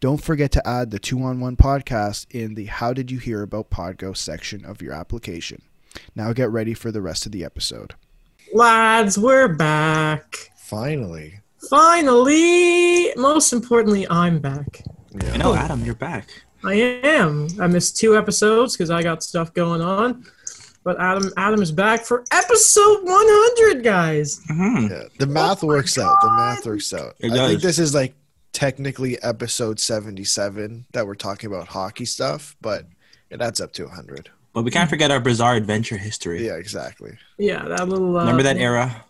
Don't forget to add the two on one podcast in the How Did You Hear About Podgo section of your application. Now get ready for the rest of the episode. Lads, we're back. Finally. Finally! Most importantly, I'm back. Yeah. I know, Adam, you're back. I am. I missed two episodes because I got stuff going on. But Adam Adam is back for episode 100, guys. Mhm. Yeah, the math works out. The math works out. It I think this is like technically episode 77 that we're talking about hockey stuff, but it adds up to 100. But we can't forget our bizarre adventure history. Yeah, exactly. Yeah, that little uh, Remember that era?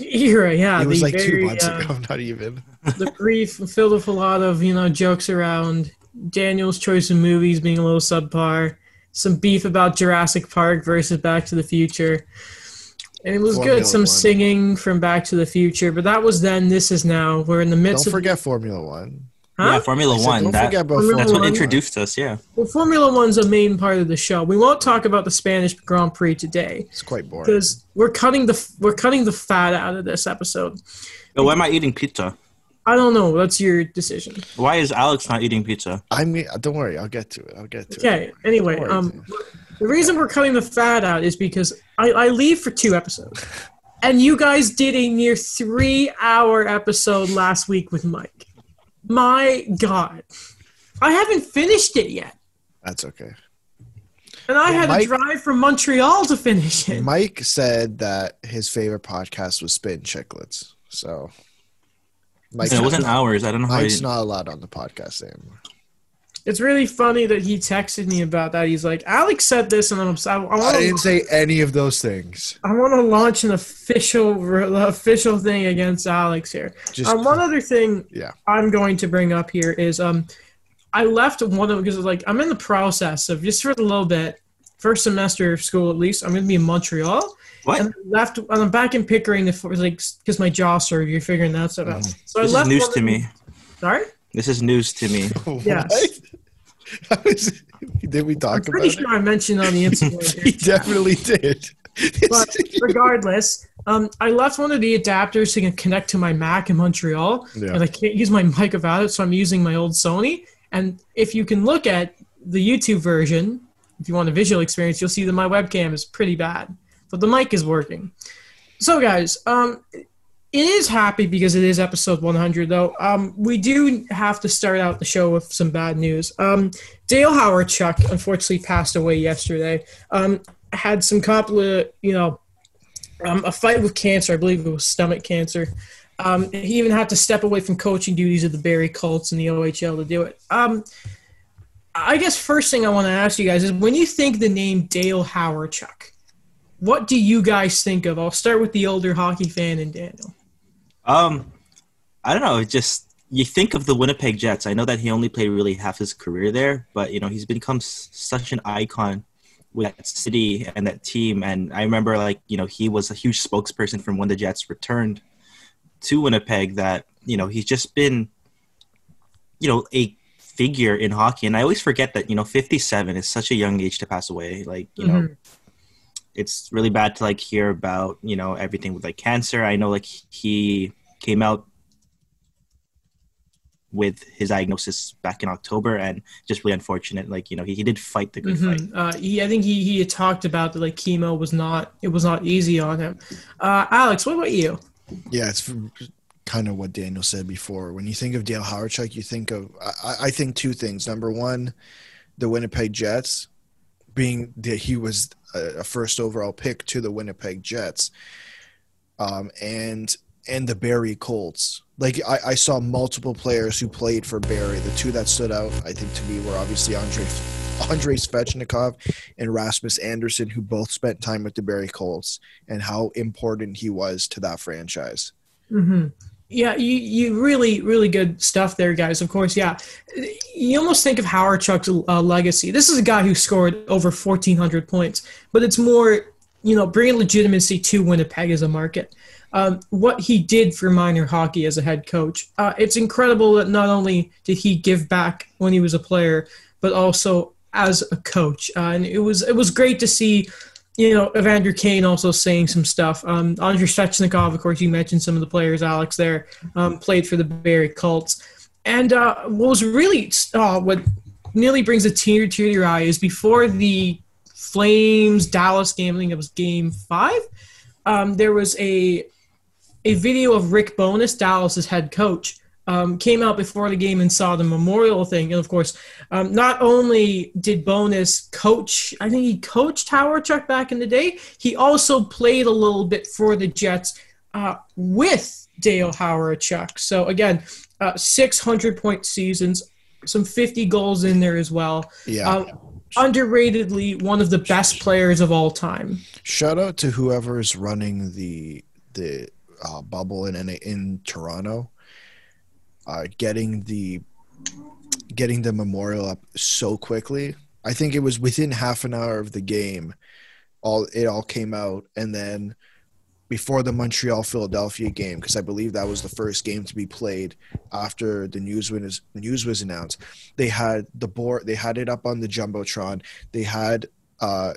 era. Yeah, it was the like two months uh, ago, not even. the brief filled with a lot of you know jokes around Daniel's choice of movies being a little subpar, some beef about Jurassic Park versus Back to the Future, and it was Formula good. Some One. singing from Back to the Future, but that was then. This is now. We're in the midst Don't of forget Formula One. Huh? Yeah, Formula said, One. don't That, forget about Formula that's what One. introduced us, yeah. well, Formula One's a main part of the show. We won't talk about the Spanish Grand Prix today It's quite boring. because we're cutting the we're cutting the fat out of this episode. But why am I eating pizza? I don't know. That's your decision. Why is Alex not eating pizza? I mean, don't worry, I'll get to it. I'll get to it. Okay. Anyway, worry, um, James. The reason we're cutting the fat out is because I, I leave for two episodes, and you guys did a near three-hour episode last week with Mike. My God, I haven't finished it yet, That's okay. and I Well, had Mike- to drive from Montreal to finish it. Mike said that his favorite podcast was Spittin' Chiclets. So Mike's, it wasn't not, ours. I don't know how. Mike's not allowed on the podcast anymore. It's really funny that he texted me about that. He's like, "Alex said this," and I'm I, I I didn't to say any of those things. I want to launch an official official thing against Alex here. Just Um, one other thing Yeah. I'm going to bring up here is um, I left one of because like I'm in the process of just for a little bit, first semester of school at least. I'm going to be in Montreal, What? and I left and I'm back in Pickering if, like because my jaw surgery. You're figuring that stuff out. So Mm-hmm. This I is left news to me. Sorry, This is news to me. Yes. Is- Did we I'm talk about pretty it? sure I mentioned on the Instagram. he definitely did. but regardless, um, I left one of the adapters to connect to my Mac in Montreal, Yeah. and I can't use my mic without it, so I'm using my old Sony. And if you can look at the YouTube version, if you want a visual experience, you'll see that my webcam is pretty bad, but the mic is working. So, guys, um, it is happy because it is episode 100, though. Um, we do have to start out the show with some bad news. Um, Dale Hawerchuk unfortunately passed away yesterday. Um, had some compli you know, um, a fight with cancer. I believe it was stomach cancer. Um, he even had to step away from coaching duties of the Barrie Colts in the OHL to do it. Um, I guess first thing I want to ask you guys is when you think the name Dale Hawerchuk what do you guys think of? I'll start with the older hockey fan and Daniel. Um, I don't know. it Just you think of the Winnipeg Jets. I know that he only played really half his career there, but you know he's become s- such an icon with that city and that team. And I remember, like you know, he was a huge spokesperson from when the Jets returned to Winnipeg. That you know he's just been, you know, a figure in hockey. And I always forget that you know, fifty-seven is such a young age to pass away. Like you know. Mhm. It's really bad to like hear about you know everything with like cancer. I know like he came out with his diagnosis back in October, and just really unfortunate. Like you know, he, he did fight the good fight. Mhm. Uh, he, I think he, he had talked about that like chemo was not it was not easy on him. Uh, Alex, what about you? Yeah, it's kind of what Daniel said before. When you think of Dale Hawerchuk, you think of I, I think two things. Number one, the Winnipeg Jets, being that he was a, a first overall pick to the Winnipeg Jets, um, and and the Barrie Colts. Like I, I saw multiple players who played for Barrie. The two that stood out, I think, to me were obviously Andrei Andrei Svechnikov and Rasmus Andersson, who both spent time with the Barrie Colts, and how important he was to that franchise. hmm Yeah, you, you really, really good stuff there, guys. Of course, yeah. You almost think of Hawerchuk's uh, legacy. This is a guy who scored over 1,400 points, but it's more, you know, bringing legitimacy to Winnipeg as a market. Um, what he did for minor hockey as a head coach. Uh, it's incredible that not only did he give back when he was a player, but also as a coach. Uh, and it was it was great to see you know, Evander Kane also saying some stuff. Um, Andrei Svechnikov, of course, you mentioned some of the players, Alex, there, um, played for the Barrie Colts. And uh, what was really, uh, what nearly brings a tear to your eye is before the Flames Dallas game, I think it was game five, um, there was a, a video of Rick Bowness, Dallas's head coach, um, came out before the game and saw the memorial thing. And of course, um, not only did Bowness coach, I think he coached Hawerchuk back in the day, he also played a little bit for the Jets uh, with Dale Hawerchuk. So again, uh, 600 point seasons, some 50 goals in there as well. Yeah. Uh, underratedly, one of the best players of all time. Shout out to whoever is running the the uh, bubble in in Toronto uh, getting the getting the memorial up so quickly. I think it was within half an hour of the game, all it all came out, and then before the Montreal Philadelphia game, because I believe that was the first game to be played after the news was news was announced. They had the board, they had it up on the jumbotron. They had uh,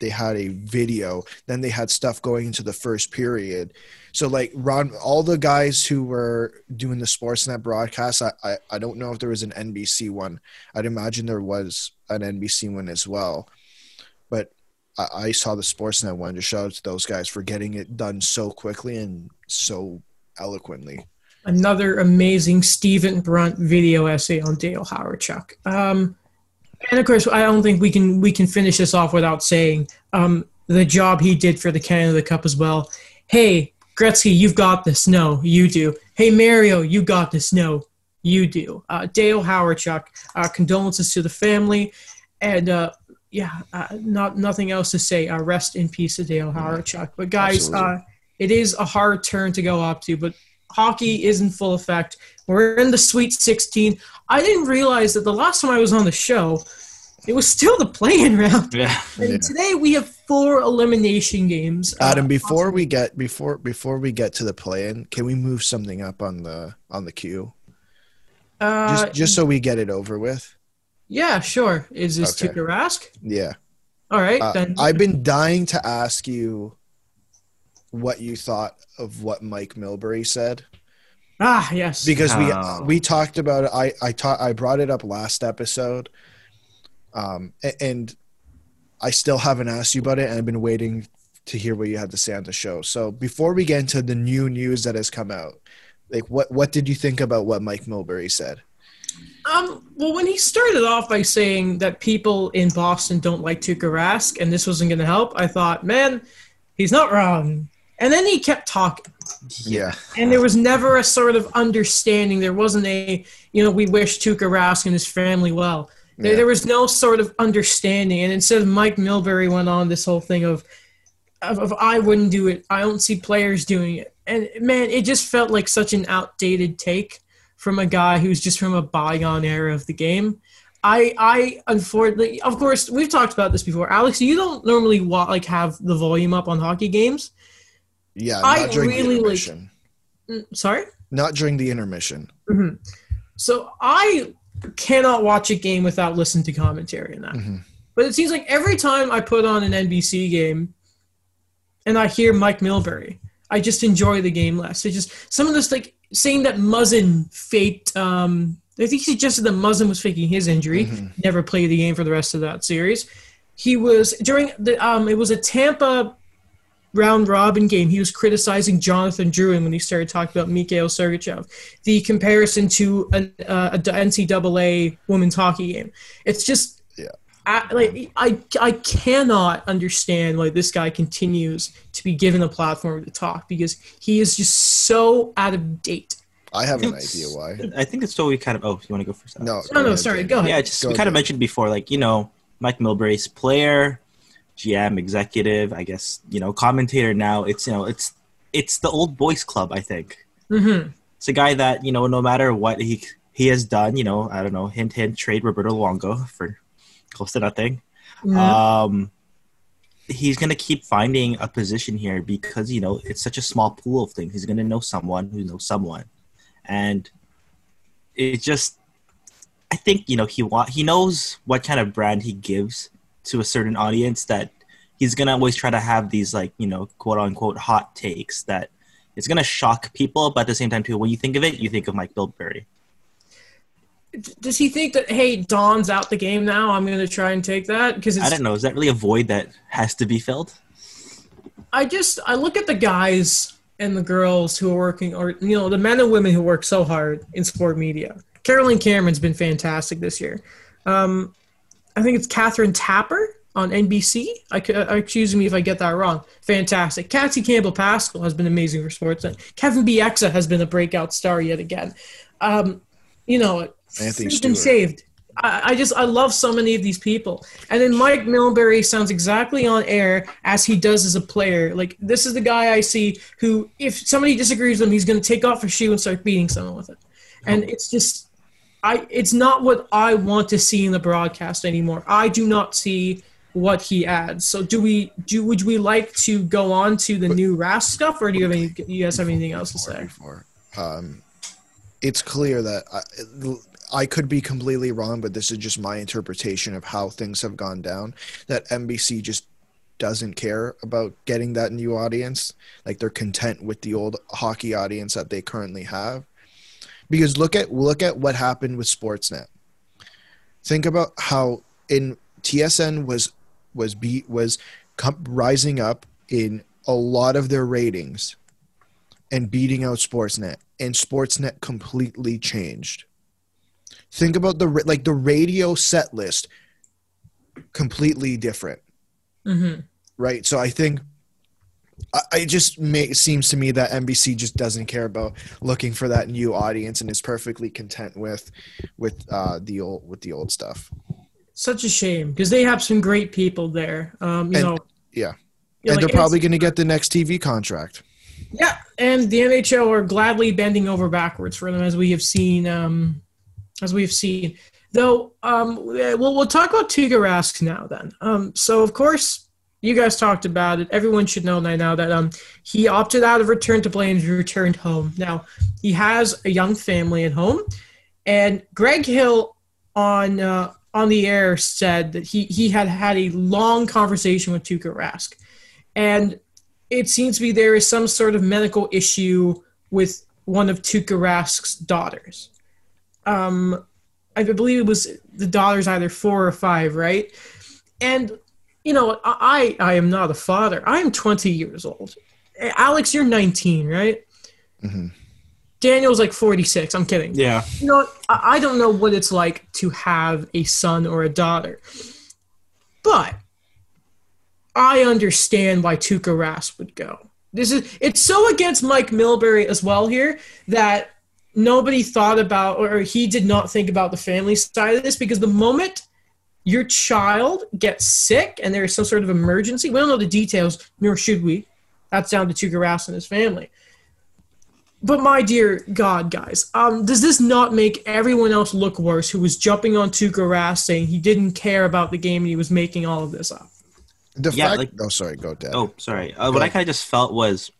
they had a video. Then they had stuff going into the first period so like Ron, all the guys who were doing the Sportsnet broadcast, I, I, I don't know if there was an NBC one. I'd imagine there was an NBC one as well, but I, I saw the Sportsnet one. To shout out to those guys for getting it done so quickly and so eloquently. Another amazing Stephen Brunt video essay on Dale Hawerchuk. Um, and of course, I don't think we can we can finish this off without saying um, the job he did for the Canada Cup as well. Hey, Gretzky, you've got this. No, you do. Hey, Mario, you got this. No, you do. Uh, Dale Hawerchuk, uh, condolences to the family, and uh, yeah, uh, not nothing else to say. Uh, rest in peace to Dale Hawerchuk. But guys, uh, it is a hard turn to go up to, but hockey is in full effect. We're in the Sweet 16. I didn't realize that the last time I was on the show, it was still the playing round. Yeah. And Yeah. today we have four elimination games. Uh, Adam, before we get before before we get to the play-in, can we move something up on the on the queue uh, just just so we get it over with? yeah, sure. Is this Okay. Tuukka Rask? Yeah. All right, Uh, then. I've been dying to ask you what you thought of what Mike Milbury said ah, yes. because Oh. we we talked about it. I I taught I brought it up last episode, um, and I still haven't asked you about it, and I've been waiting to hear what you had to say on the show. So before we get into the new news that has come out, like what what did you think about what Mike Milbury said? Um, well, when he started off by saying that people in Boston don't like Tuukka Rask and this wasn't going to help, I thought, man, he's not wrong. And then he kept talking, Yeah, and there was never a sort of understanding. There wasn't a, you know, we wish Tuukka Rask and his family well. There, Yeah. there was no sort of understanding. And instead, Mike Milbury went on this whole thing of, of, of I wouldn't do it. I don't see players doing it. And man, it just felt like such an outdated take from a guy who's just from a bygone era of the game. I, I unfortunately, of course, we've talked about this before. Alex, you don't normally wa- like have the volume up on hockey games. yeah. I during really, the like- intermission. Mm, Sorry. Not during the intermission. So I cannot watch a game without listening to commentary in that. Mhm. But it seems like every time I put on an NBC game and I hear Mike Milbury, I just enjoy the game less. It just some of this like saying that Muzzin faked. Um, I think he suggested that Muzzin was faking his injury. Never played the game for the rest of that series. He was during the um, it was a Tampa round robin game. He was criticizing Jonathan Drouin when he started talking about Mikhail Sergachev. The comparison to an, uh, a NCAA women's hockey game. It's just Yeah. I, like I I cannot understand why this guy continues to be given a platform to talk because he is just so out of date. I have an idea why. I think it's what we kind of. Oh, you want to go first? No, No, no, ahead, sorry, go ahead. Yeah, just Go we kind of mentioned before, like you know, Mike Milbury's player, GM, executive, I guess you know, commentator. Now it's you know, it's it's the old boys club. I think Mm-hmm. It's a guy that you know, no matter what he he has done, you know, I don't know, hint hint, trade Roberto Luongo for close to nothing. Yeah. Um, he's gonna keep finding a position here because you know it's such a small pool of things. He's gonna know someone who knows someone, and it just, I think you know he want he knows what kind of brand he gives to a certain audience that he's gonna always try to have these like you know quote unquote hot takes that it's gonna shock people, but at the same time too, when you think of it, you think of Mike Milbury. Does he think that hey, Don's out the game now? I'm going to try and take that because I don't know. Is that really a void that has to be filled? I just I look at the guys and the girls who are working, or you know, the men and women who work so hard in sport media. Caroline Cameron's been fantastic this year. Um, I think it's Kathryn Tappen on NBC. I c- uh, excuse me if I get that wrong. Fantastic. Cassie Campbell Pascall has been amazing for Sportsnet. Kevin Bieksa has been a breakout star yet again. Um, you know, Anthony and Stewart. saved. I, I just I love so many of these people. And then Mike Milbury sounds exactly on air as he does as a player. Like this is the guy I see who, if somebody disagrees with him, he's going to take off his shoe and start beating someone with it. And it's just, I it's not what I want to see in the broadcast anymore. I do not see what he adds. So do we do? Would we like to go on to the new Rask stuff, or do you have any? You guys have anything else to say? before. Um, it's clear that I, I could be completely wrong, but this is just my interpretation of how things have gone down. That NBC just doesn't care about getting that new audience. Like they're content with the old hockey audience that they currently have. Because look at look at what happened with Sportsnet. Think about how in TSN was was beat was rising up in a lot of their ratings and beating out Sportsnet, and Sportsnet completely changed. Think about the like the radio set list, completely different, Mm-hmm. right? So I think I, I just may, seems to me that NBC just doesn't care about looking for that new audience and is perfectly content with with uh, the old with the old stuff. Such a shame because they have some great people there. Um, you And- know, yeah. Yeah, and like, they're probably going to get the next TV contract. Yeah, and the NHL are gladly bending over backwards for them, as we have seen. Um, as we have seen, though. Um, we'll we'll talk about Tuukka Rask now. Then, um, so of course, you guys talked about it. Everyone should know by now that um, he opted out of return to play and returned home. Now, he has a young family at home, and Greg Hill on uh, on the air said that he he had had a long conversation with Tuukka Rask, and it seems to be there is some sort of medical issue with one of Tuukka Rask's daughters. Um, I believe it was the daughter's either four or five, right? And you know, I I am not a father. I am 20 years old. Alex, you're 19, right? hmm Daniel's like 46. I'm kidding. Yeah. You know. I I don't know what it's like to have a son or a daughter, but I understand why Tuukka Rask would go. This is it's so against Mike Milbury as well here that nobody thought about or he did not think about the family side of this because the moment your child gets sick and there is some sort of emergency, we don't know the details, nor should we. That's down to Tuukka Rask and his family. But my dear God, guys, um, does this not make everyone else look worse who was jumping on Tuukka Rask saying he didn't care about the game and he was making all of this up? The Yeah, fact. like- oh, sorry. Go, Dad. Oh, sorry. Uh, what I kind of just felt was,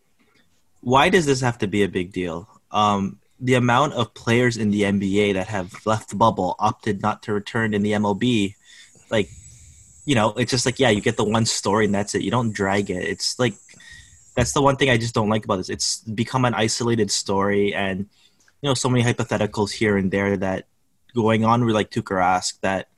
why does this have to be a big deal? Um, the amount of players in the NBA that have left the bubble, opted not to return in the MLB, like, you know, it's just like, yeah, you get the one story and that's it. You don't drag it. It's like, that's the one thing I just don't like about this. It's become an isolated story, and you know, so many hypotheticals here and there that going on with like Tuukka Rask that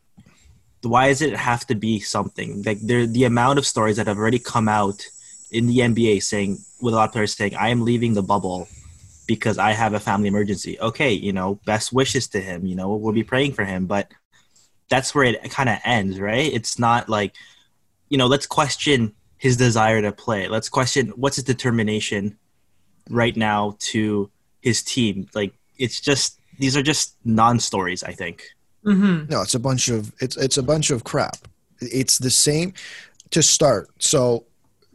why does it have to be something like there the amount of stories that have already come out in the NBA saying with a lot of players saying I am leaving the bubble because I have a family emergency. Okay, you know, best wishes to him. You know, we'll be praying for him, but that's where it kind of ends, right? It's not like, you know, let's question his desire to play. Let's question what's his determination right now to his team. Like, it's just these are just non-stories. I think. Mm-hmm. No, it's a bunch of it's it's a bunch of crap. It's the same to start. So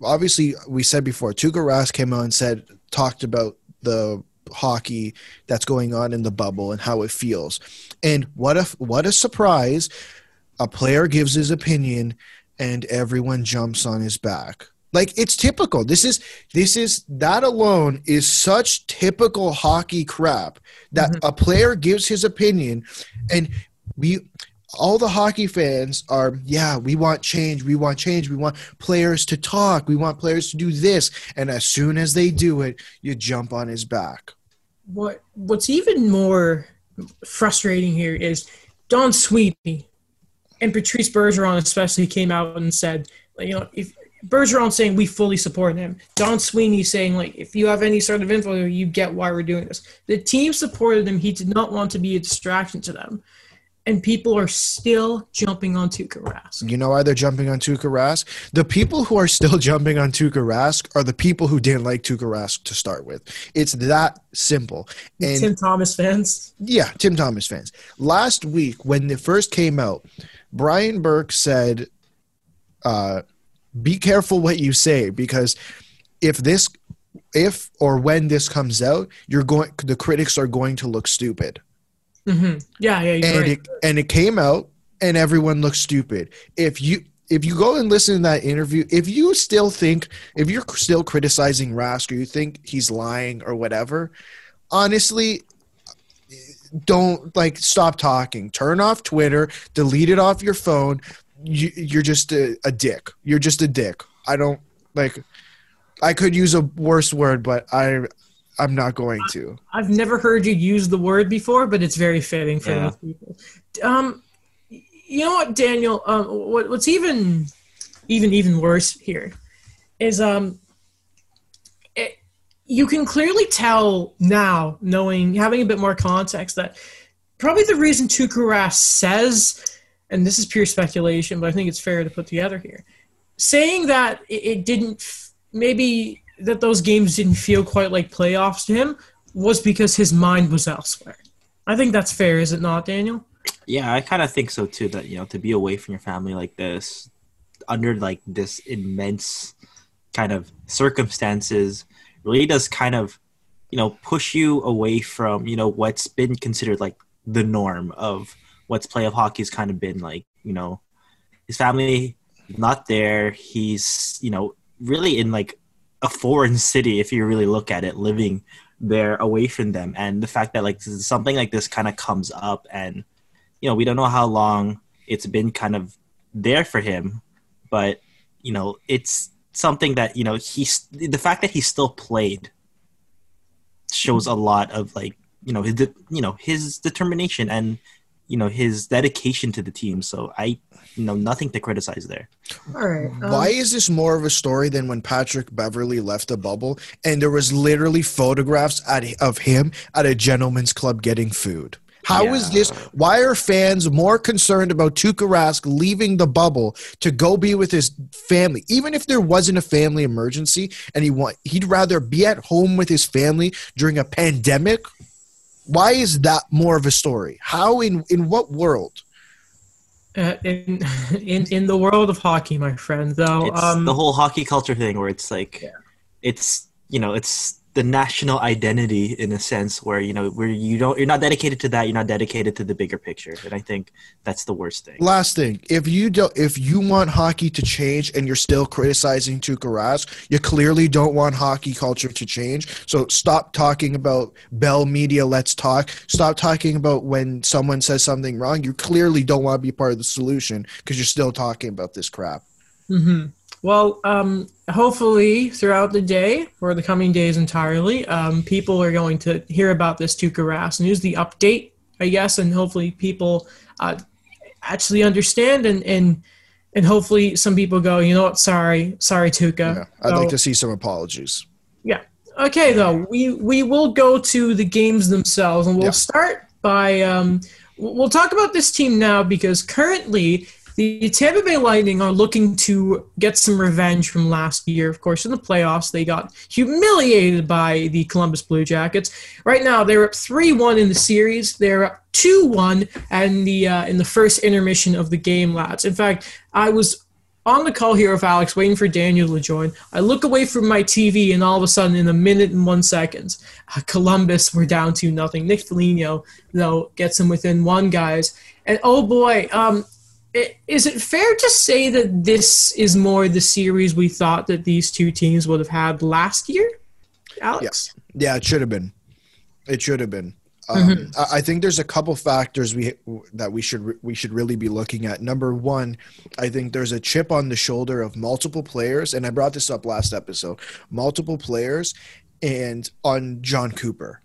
obviously, we said before, Tuukka Rask came out and said talked about the hockey that's going on in the bubble and how it feels. And what if what a surprise! A player gives his opinion, and everyone jumps on his back. Like it's typical. This is this is that alone is such typical hockey crap that Mhm. a player gives his opinion, and we all the hockey fans are yeah we want change we want change we want players to talk we want players to do this and as soon as they do it you jump on his back what what's even more frustrating here is Don Sweeney and Patrice Bergeron especially came out and said, you know, if Bergeron saying we fully support him, Don Sweeney saying like if you have any sort of info, you get why we're doing this. The team supported him. He did not want to be a distraction to them, and people are still jumping on Tuukka Rask. you know why they're jumping on Tuukka Rask? The people who are still jumping on Tuukka Rask are the people who didn't like Tuukka Rask to start with. It's that simple. And Tim Thomas fans. Yeah, Tim Thomas fans. Last week, when it first came out, Brian Burke said, uh, "Be careful what you say because if this, if or when this comes out, you're going. The critics are going to look stupid." Hmm Yeah, yeah, and right. it and it came out, and everyone looked stupid. If you if you go and listen to that interview, if you still think if you're still criticizing Rask or you think he's lying or whatever, honestly, don't like stop talking. Turn off Twitter, delete it off your phone. You, you're just a, a dick. You're just a dick. I don't like. I could use a worse word, but I I'm not going to. I've never heard you use the word before, but it's very fitting for Yeah. those people. Um, you know what, Daniel? Um, what, what's even, even, even worse here is um, it, you can clearly tell now, knowing having a bit more context, that probably the reason Tuukka Rask says, and this is pure speculation, but I think it's fair to put together here, saying that it, it didn't f- maybe that those games didn't feel quite like playoffs to him was because his mind was elsewhere. I think that's fair, is it not, Daniel? Yeah, I kind of think so too. That you know, to be away from your family like this, under like this immense kind of circumstances, really does kind of, you know, push you away from you know what's been considered like the norm of what's playoff hockey's kind of been like. You know, his family not there. He's you know really in like a foreign city if you really look at it, living there away from them, and the fact that like something like this kind of comes up and you know, we don't know how long it's been kind of there for him, but you know, it's something that you know he's the fact that he still played shows a lot of like you know his you know his determination and you know his dedication to the team. So I you know nothing to criticize there. All right. um, Why is this more of a story than when Patrick Beverley left the bubble and there was literally photographs at, of him at a gentleman's club getting food? How is Yeah. this? Why are fans more concerned about Tuukka Rask leaving the bubble to go be with his family, even if there wasn't a family emergency and he want he'd rather be at home with his family during a pandemic? Why is that more of a story? How in in what world? uh, in in in the world of hockey, my friend. Though, It's um, the whole hockey culture thing where it's like Yeah. it's you know it's the national identity in a sense where you know where you don't you're not dedicated to that you're not dedicated to the bigger picture and i think that's the worst thing Last thing, if you don't, if you want hockey to change and you're still criticizing Tuukka Rask, you clearly don't want hockey culture to change. So stop talking about Bell Media. Let's talk. Stop talking about when someone says something wrong. You clearly don't want to be part of the solution because you're still talking about this crap. hmm Well, um, hopefully throughout the day or the coming days entirely, um, people are going to hear about this Tuukka Rask news, the update, I guess, and hopefully people uh, actually understand and and and hopefully some people go, you know what, sorry, sorry, Tuukka. Yeah, I'd So- like to see some apologies. Yeah. Okay, though we we will go to the games themselves, and we'll Yeah. start by um, we'll talk about this team now because currently the Tampa Bay Lightning are looking to get some revenge from last year. Of course, in the playoffs, they got humiliated by the Columbus Blue Jackets. Right now, they're up three one in the series. They're up two one in the uh, in the first intermission of the game, lads. In fact, I was on the call here with Alex, waiting for Daniel to join. I look away from my TV, and all of a sudden, in a minute and one seconds, uh, Columbus were down to nothing. Nick Foligno, though, gets him within one, guys. And oh boy, um, is it fair to say that this is more the series we thought that these two teams would have had last year? Alex? Yeah, it should have been. It should have been. Um, Mhm. I I think there's a couple factors we that we should we should really be looking at. Number one, I think there's a chip on the shoulder of multiple players, and I brought this up last episode. Multiple players, and on John Cooper.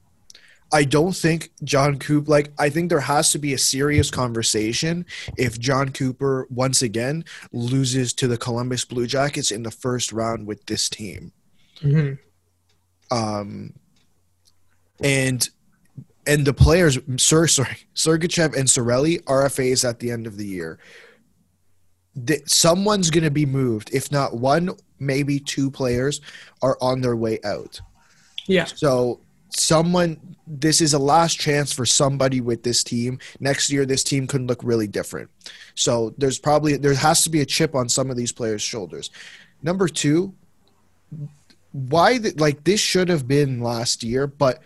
I don't think John Cooper like I think there has to be a serious conversation if John Cooper once again loses to the Columbus Blue Jackets in the first round with this team Mhm. um, and and the players, Sir, sorry, Sergachev and Cirelli, RFAs at the end of the year. The, someone's going to be moved. If not one, maybe two players are on their way out. Yeah. So someone, this is a last chance for somebody with this team. Next year, this team could look really different. So there's probably there has to be a chip on some of these players' shoulders. Number two, why the, like this should have been last year, but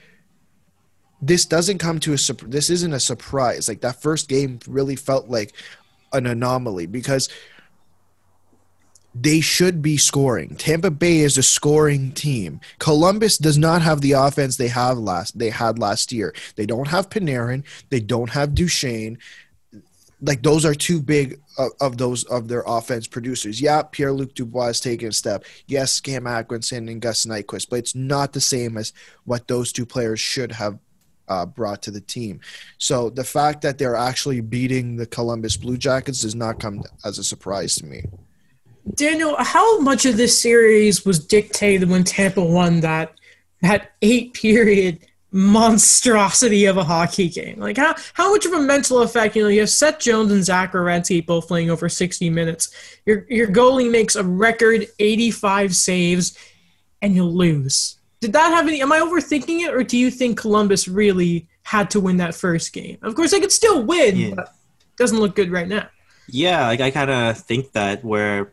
this doesn't come to a this isn't a surprise. Like that first game really felt like an anomaly because they should be scoring. Tampa Bay is a scoring team. Columbus does not have the offense they have last they had last year. They don't have Panarin, they don't have Duchene. Like those are two big of, of those of their offense producers. Yeah, Pierre Luc Dubois taken a step. Yes, Cam Atkinson and Gus Nyquist, but it's not the same as what those two players should have uh, brought to the team. So the fact that they're actually beating the Columbus Blue Jackets does not come as a surprise to me. Daniel, how much of this series was dictated when Tampa won that that eight period monstrosity of a hockey game? Like how how much of a mental effect? You know, you have Seth Jones and Zach Werenski both playing over sixty minutes. Your your goalie makes a record eighty five saves, and you lose. Did that have any? Am I overthinking it, or do you think Columbus really had to win that first game? Of course, they could still win, Yeah. but it doesn't look good right now. Yeah, like I kind of think that where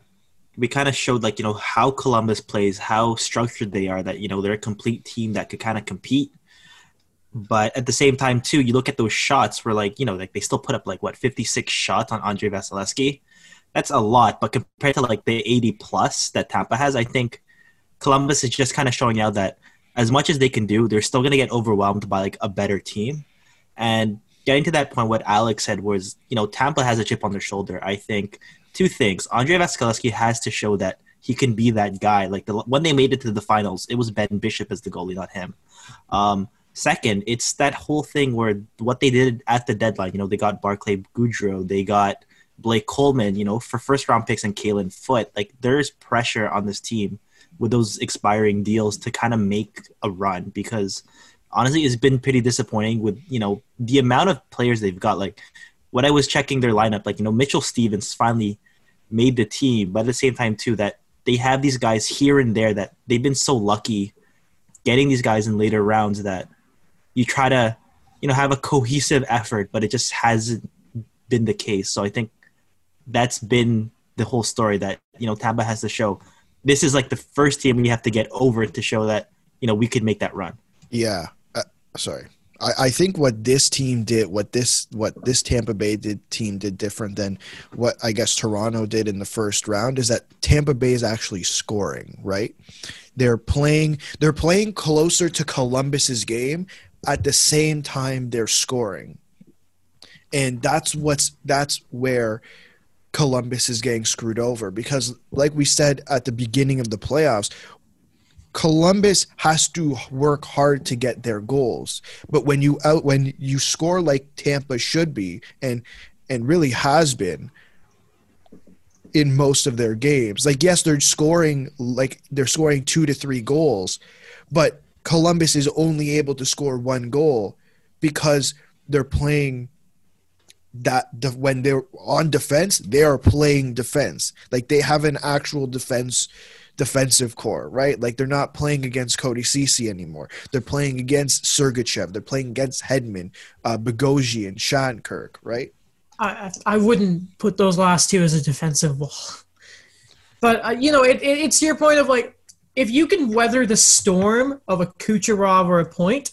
we kind of showed like you know how Columbus plays, how structured they are. That you know they're a complete team that could kind of compete. But at the same time, too, you look at those shots where like you know like they still put up like what fifty six shots on Andrei Vasilevskiy. That's a lot, but compared to like the eighty plus that Tampa has, I think Columbus is just kind of showing out that as much as they can do, they're still going to get overwhelmed by like a better team. And getting to that point, what Alex said was, you know, Tampa has a chip on their shoulder. I think two things: Andrei Vasilevskiy has to show that he can be that guy. Like the when they made it to the finals, it was Ben Bishop as the goalie, not him. Um, second, it's that whole thing where what they did at the deadline. You know, they got Barclay Goodrow, they got Blake Coleman. You know, for first round picks and Kalen Foot. Like there's pressure on this team with those expiring deals to kind of make a run because honestly it's been pretty disappointing with you know the amount of players they've got like when i was checking their lineup like you know mitchell stephens finally made the team but at the same time too that they have these guys here and there that they've been so lucky getting these guys in later rounds that you try to you know have a cohesive effort but it just hasn't been the case so i think that's been the whole story that you know tampa has to show this is like the first team we have to get over to show that you know we could make that run Yeah. Uh, sorry. I, I think what this team did, what this what this Tampa Bay did team did different than what I guess Toronto did in the first round is that Tampa Bay is actually scoring, right? They're playing they're playing closer to Columbus's game at the same time they're scoring. And that's what's that's where Columbus is getting screwed over because like we said at the beginning of the playoffs, Columbus has to work hard to get their goals. But when you out when you score like Tampa should be and and really has been in most of their games. Like yes, they're scoring like they're scoring 2 to 3 goals, but Columbus is only able to score one goal because they're playing that when they're on defense, they are playing defense. Like they have an actual defense defensive core, right? Like they're not playing against Cody Cece anymore. They're playing against Sergachev. They're playing against Hedman, uh, Bogosian, Kirk, right? I, I wouldn't put those last two as a defensive wall. But uh, you know, it, it, it's your point of like, if you can weather the storm of a Kucherov or a Point,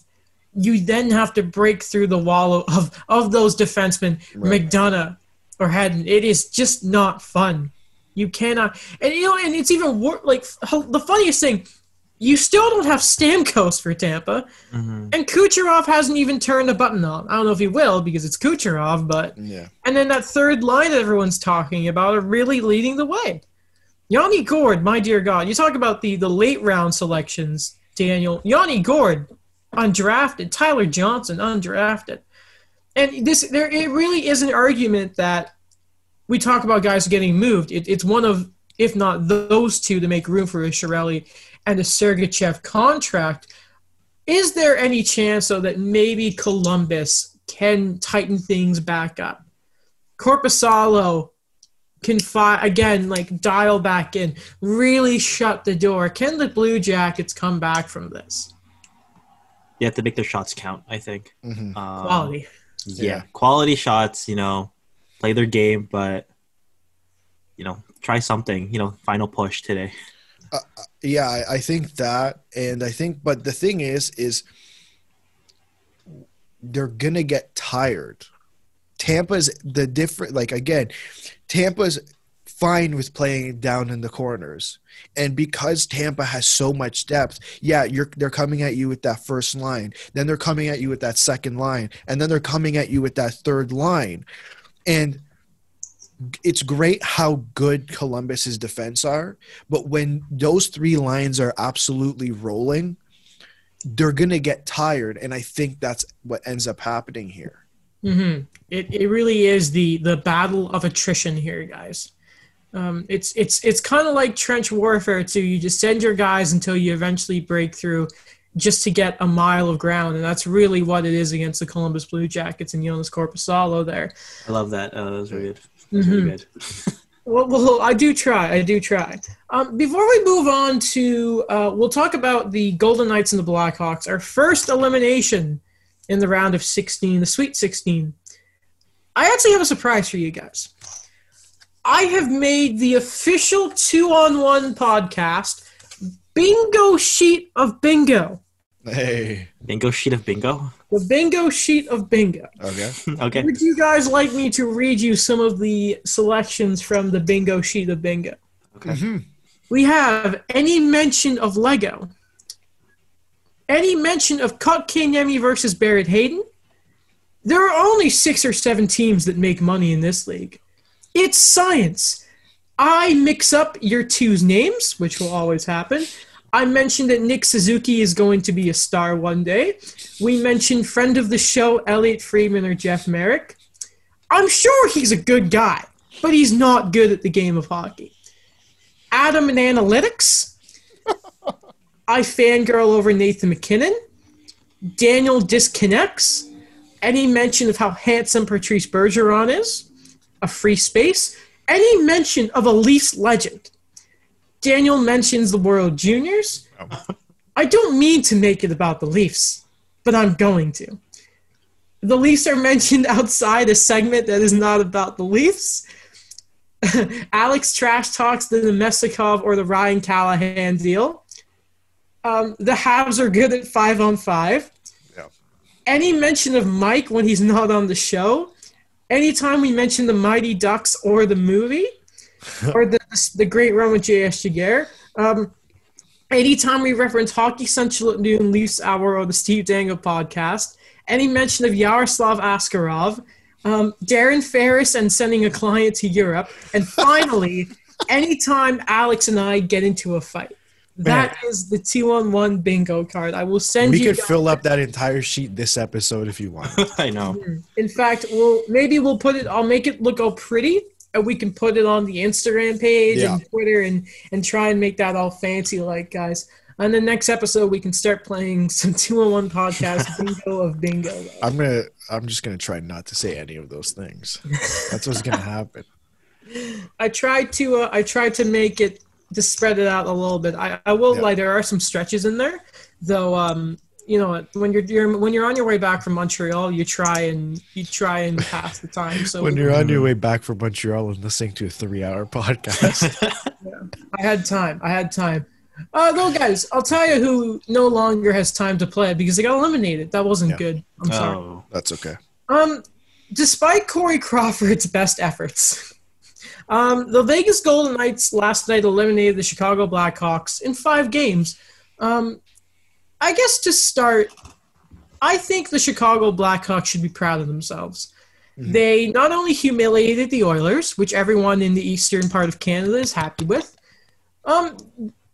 you then have to break through the wall of of, those defensemen, Right. McDonagh or Haddon. It is just not fun. You cannot, and you know, and it's even worse. Like the funniest thing, you still don't have Stamkos for Tampa, Mhm. and Kucherov hasn't even turned a button on. I don't know if he will because it's Kucherov, but Yeah. and then that third line that everyone's talking about are really leading the way. Yanni Gourde, my dear God, you talk about the the late round selections, Daniel. Yanni Gourde, undrafted. Tyler Johnson, undrafted. And this, there, it really is an argument that we talk about guys getting moved. It, it's one of, if not those two, to make room for a Cirelli and a Sergachev contract. Is there any chance, though, that maybe Columbus can tighten things back up? Korpisalo can fi- again like dial back in, really shut the door. Can the Blue Jackets come back from this? You have to make their shots count. I think. Mhm. Um, Quality. Yeah. Yeah. quality shots. You know, play their game, but you know, try something. You know, final push today. Uh, uh, yeah, I, think that, and I think, but the thing is, is they're gonna get tired. Tampa's the different, like again, Tampa's fine with playing down in the corners, and because Tampa has so much depth, yeah, you're they're coming at you with that first line, then they're coming at you with that second line, and then they're coming at you with that third line, and it's great how good Columbus's defense are, but when those three lines are absolutely rolling, they're gonna get tired, and I think that's what ends up happening here. hmm It it really is the the battle of attrition here, guys. Um, it's it's it's kind of like trench warfare too. You just send your guys until you eventually break through, just to get a mile of ground, and that's really what it is against the Columbus Blue Jackets and Jonas Korpisalo there. I love that. Uh, that was really good. That was really Mhm. good. Well, well, I do try. I do try. Um, before we move on to, uh, we'll talk about the Golden Knights and the Blackhawks. Our first elimination in the round of 16, the Sweet 16. I actually have a surprise for you guys. I have made the official two on one podcast bingo sheet of bingo. Hey, Bingo sheet of bingo. The bingo sheet of bingo. okay. okay. Would you guys like me to read you some of the selections from the bingo sheet of bingo? Okay. Mhm. We have any mention of Lego, any mention of Kotkaniemi versus Barrett Hayton. There are only six or seven teams that make money in this league. It's science. I mix up your two's names, which will always happen. I mentioned that Nick Suzuki is going to be a star one day. We mentioned friend of the show, Elliot Friedman or Jeff Marek. I'm sure he's a good guy, but he's not good at the game of hockey. Adam and Analytics. I fangirl over Nathan MacKinnon. Daniel disconnects. Any mention of how handsome Patrice Bergeron is. A free space. Any mention of a Leafs legend. Daniel mentions the World Juniors. I don't mean to make it about the Leafs, but I'm going to. The Leafs are mentioned outside a segment that is not about the Leafs. Alex trash talks the Namestnikov or the Ryan Callahan deal. Um, the Habs are good at five on five. Yeah. Any mention of Mike when he's not on the show. Anytime we mention the Mighty Ducks or the movie, or the the Great Run with J.S. Giguere. Um, anytime we reference Hockey Central at noon, Leafs Hour, or the Steve Dangle podcast. Any mention of Yaroslav Askarov, um, Darren Ferris, and sending a client to Europe, and finally, anytime Alex and I get into a fight. That is the two on one bingo card. I will send We you. could guys- fill up that entire sheet this episode if you want. I know. In fact, we'll maybe we'll put it. I'll make it look all pretty, and we can put it on the Instagram page Yeah. and Twitter, and and try and make that all fancy, like guys. On the next episode, we can start playing some two on one podcast bingo of bingo. I'm gonna. I'm just gonna try not to say any of those things. That's what's gonna happen. I tried to uh, I tried to make it to spread it out a little bit. I, I will Yeah. lie, there are some stretches in there, though. Um, you know, when you're, you're when you're on your way back from Montreal, you try and you try and pass the time. So When you're on your way back from Montreal and listening to a three-hour podcast, I had time. I had time. Uh, though, guys, I'll tell you who no longer has time to play because they got eliminated. That wasn't Yeah. good. I'm sorry. Oh, That's okay. Um, despite Corey Crawford's best efforts, um, the Vegas Golden Knights last night eliminated the Chicago Blackhawks in five games. Um, I guess to start, I think the Chicago Blackhawks should be proud of themselves. Mhm. They not only humiliated the Oilers, which everyone in the eastern part of Canada is happy with, um,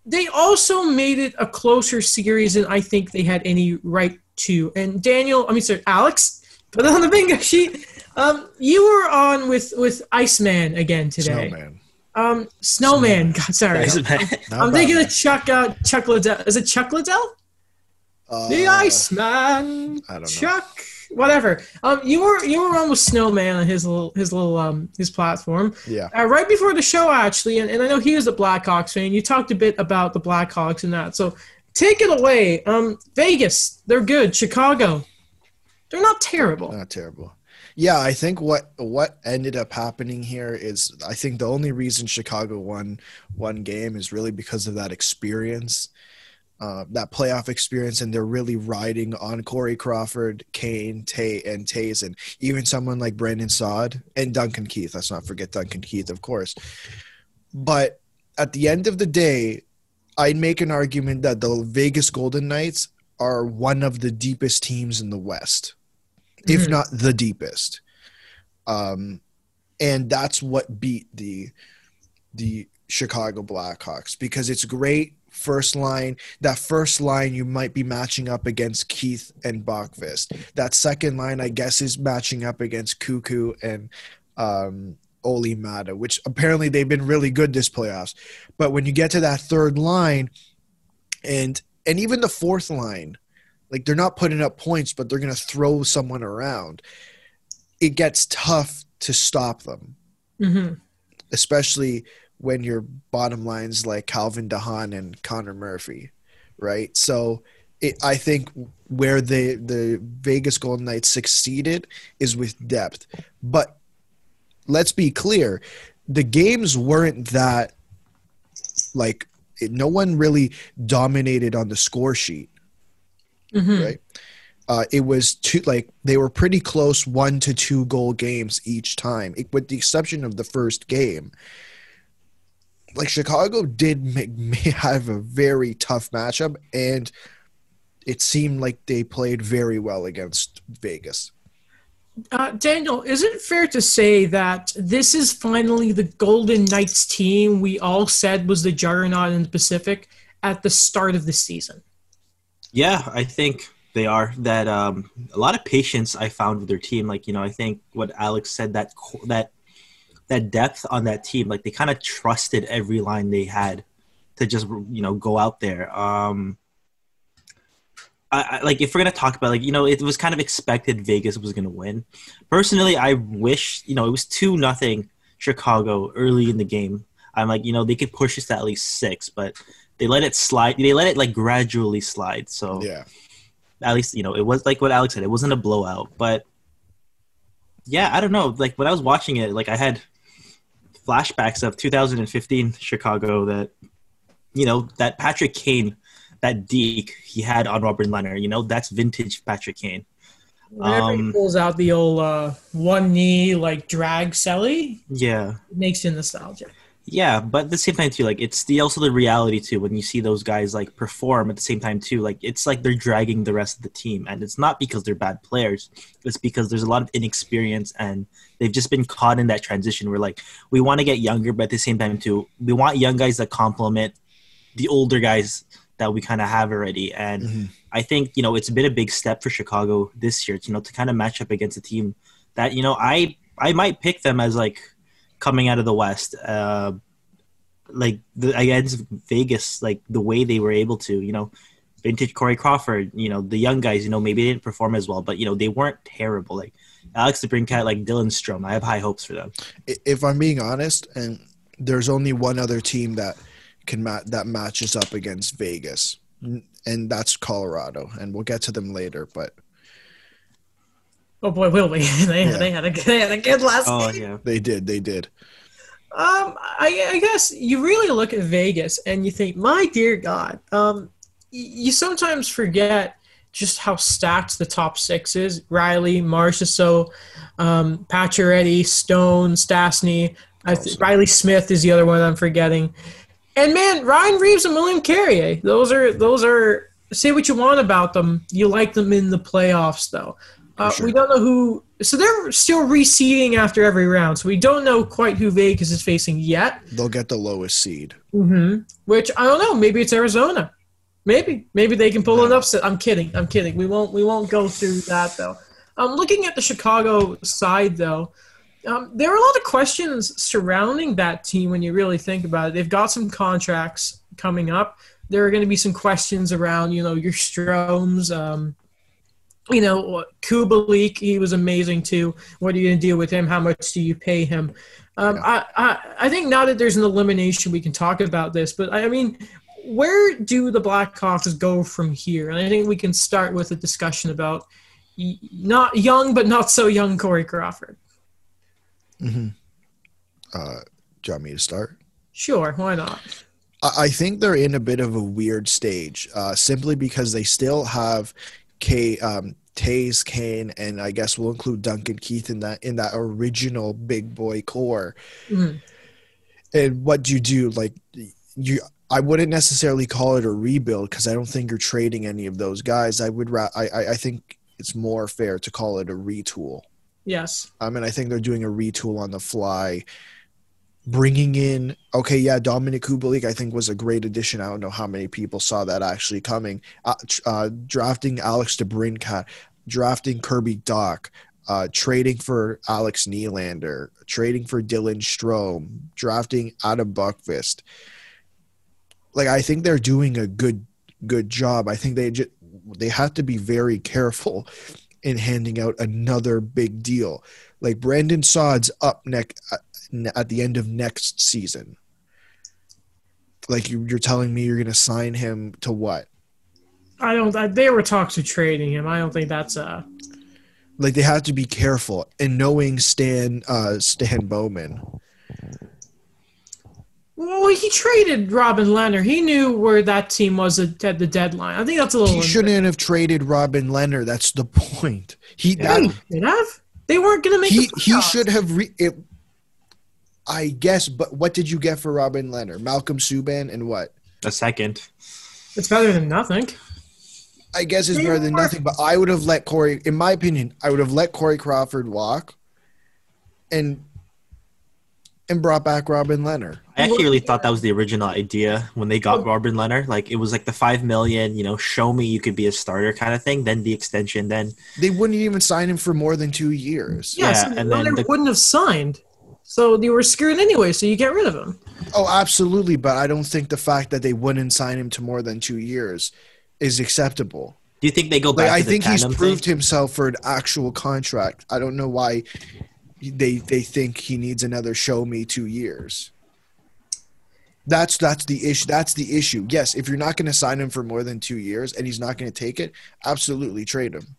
they also made it a closer series than I think they had any right to. And Daniel, I mean, sorry, Alex, put it on the bingo sheet. Um, you were on with with Iceman again today. Snowman. Um, Snowman. God, sorry. Nice, man. Not I'm thinking of Chuck. Uh, Chuck Liddell. Is it Chuck Liddell? The Uh, Iceman. I don't know. Chuck. Whatever. Um, you were you were on with Snowman on his little his little um his platform. Yeah. Uh, right before the show, actually, and, and I know he is a Blackhawks fan. You talked a bit about the Blackhawks and that. So take it away. Um, Vegas, they're good. Chicago, they're not terrible. Not terrible. Yeah, I think what what ended up happening here is I think the only reason Chicago won one game is really because of that experience, uh, that playoff experience, and they're really riding on Corey Crawford, Kane, Tay, and Toews, and even someone like Brandon Saad and Duncan Keith. Let's not forget Duncan Keith, of course. But at the end of the day, I'd make an argument that the Vegas Golden Knights are one of the deepest teams in the West if Mhm. not the deepest. Um, and that's what beat the the Chicago Blackhawks because it's great first line. That first line you might be matching up against Keith and Boqvist. That second line, I guess, is matching up against Koekkoek and um, Olli Maatta, which apparently they've been really good this playoffs. But when you get to that third line, and and even the fourth line, like they're not putting up points, but they're going to throw someone around. It gets tough to stop them, mm-hmm. especially when your bottom lines like Calvin de Haan and Connor Murphy, right? So it, I think where the the Vegas Golden Knights succeeded is with depth, but let's be clear, the games weren't that like it, no one really dominated on the score sheet hmm right? Uh, it was two like they were pretty close one to two goal games each time, it, with the exception of the first game. Like Chicago did make, may have a very tough matchup, and it seemed like they played very well against Vegas. Uh, Daniel, is it fair to say that this is finally the Golden Knights team we all said was the juggernaut in the Pacific at the start of the season? Yeah, I think they are. That um, a lot of patience I found with their team. Like you know, I think what Alex said that that that depth on that team. Like they kind of trusted every line they had to just you know go out there. Um, I, I, like if we're gonna talk about like you know it was kind of expected Vegas was gonna win. Personally, I wish you know it was two nothing Chicago early in the game. I'm like you know they could push us to at least six, but they let it slide. They let it like gradually slide. So Yeah, at least you know it was like what Alex said. It wasn't a blowout, but yeah, I don't know. Like when I was watching it, like I had flashbacks of 2015 Chicago that you know that Patrick Kane, that deke he had on Robin Lehner. You know that's vintage Patrick Kane. Whenever he Um, pulls out the old uh, one knee like drag celly, Yeah, it makes you nostalgia. Yeah, but at the same time too, like it's the also the reality too when you see those guys like perform at the same time too. Like it's like they're dragging the rest of the team, and it's not because they're bad players. It's because there's a lot of inexperience, and they've just been caught in that transition where like we want to get younger, but at the same time too, we want young guys that complement the older guys that we kind of have already. And Mhm. I think you know it's been a big step for Chicago this year, you know, to kind of match up against a team that you know I I might pick them as like coming out of the West, uh, like the, against Vegas, like the way they were able to, you know, vintage Corey Crawford, you know, the young guys, you know, maybe they didn't perform as well, but you know they weren't terrible. Like Alex DeBrincat, like Dylan Strome, I have high hopes for them. If I'm being honest, and there's only one other team that can ma- that matches up against Vegas, and that's Colorado, and we'll get to them later. But Oh boy, will we? they, Yeah. they had a they had a good last Oh game. yeah, they did, they did. Um, I, I guess you really look at Vegas and you think, my dear God, um, y- you sometimes forget just how stacked the top six is. Reilly, Marchessault, um, Pacioretty, Stone, Stastny. I th- Reilly Smith is the other one I'm forgetting. And man, Ryan Reaves and William Carrier. Those are those are. Say what you want about them. You like them in the playoffs, though. Uh, Sure. We don't know who. So they're still reseeding after every round. So we don't know quite who Vegas is facing yet. They'll get the lowest seed. hmm Which I don't know. Maybe it's Arizona. Maybe maybe they can pull an upset. I'm kidding. I'm kidding. We won't we won't go through that though. Um, looking at the Chicago side though, um, there are a lot of questions surrounding that team when you really think about it. They've got some contracts coming up. There are going to be some questions around you know your Stromes. Um, you know, Kubalik, he was amazing too. What are you going to do with him? How much do you pay him? Um, I, I, I think now that there's an elimination, we can talk about this. But I mean, where do the Blackhawks go from here? And I think we can start with a discussion about y- not young, but not so young Corey Crawford. Uh, do you want me to start? Sure, why not? I I think they're in a bit of a weird stage, uh, simply because they still have K, um, Toews, Kane, and I guess we'll include Duncan Keith in that in that original big boy core. Mhm. And what do you do? Like you, I wouldn't necessarily call it a rebuild because I don't think you're trading any of those guys. I would, ra- I, I, I think it's more fair to call it a retool. Yes. I mean, I think they're doing a retool on the fly. Bringing in, okay, yeah, Dominic Kubalik, I think was a great addition. I don't know how many people saw that actually coming. Uh, uh, drafting Alex DeBrincat, drafting Kirby Dach, uh, trading for Alex Nylander, trading for Dylan Strome, drafting Adam Boqvist. Like, I think they're doing a good, good job. I think they just they have to be very careful in handing out another big deal. Like Brandon Saad's up next at the end of next season. Like you, you're telling me you're going to sign him to what? I don't. I, they were talks of trading him. I don't think that's a. Like they have to be careful. And knowing Stan uh, Stan Bowman, Well, he traded Robin Lehner. He knew where that team was at at the deadline. I think that's a little. he shouldn't have traded Robin Lehner. That's the point. He Hey, that, They have. They weren't going to make. he he should have re- it. I guess, but what did you get for Robin Lehner? Malcolm Subban and what? A second. It's better than nothing. I guess it's better than nothing, but I would have let Corey, in my opinion, I would have let Corey Crawford walk and and brought back Robin Lehner. I actually really thought that was the original idea when they got Robin Lehner. Like it was like the five million, you know, show me you could be a starter kind of thing. Then the extension. Then They wouldn't even sign him for more than two years. Yeah, Yeah, so and then Lehner the- wouldn't have signed. So they were screwed anyway. So you get rid of him. Oh, absolutely, but I don't think the fact that they wouldn't sign him to more than two years is acceptable. do you think they go back? Like I to the think he's tandem proved thing? himself for an actual contract. I don't know why they they think he needs another show me two years. That's that's the issue. That's the issue. Yes, if you're not going to sign him for more than two years and he's not going to take it, absolutely trade him.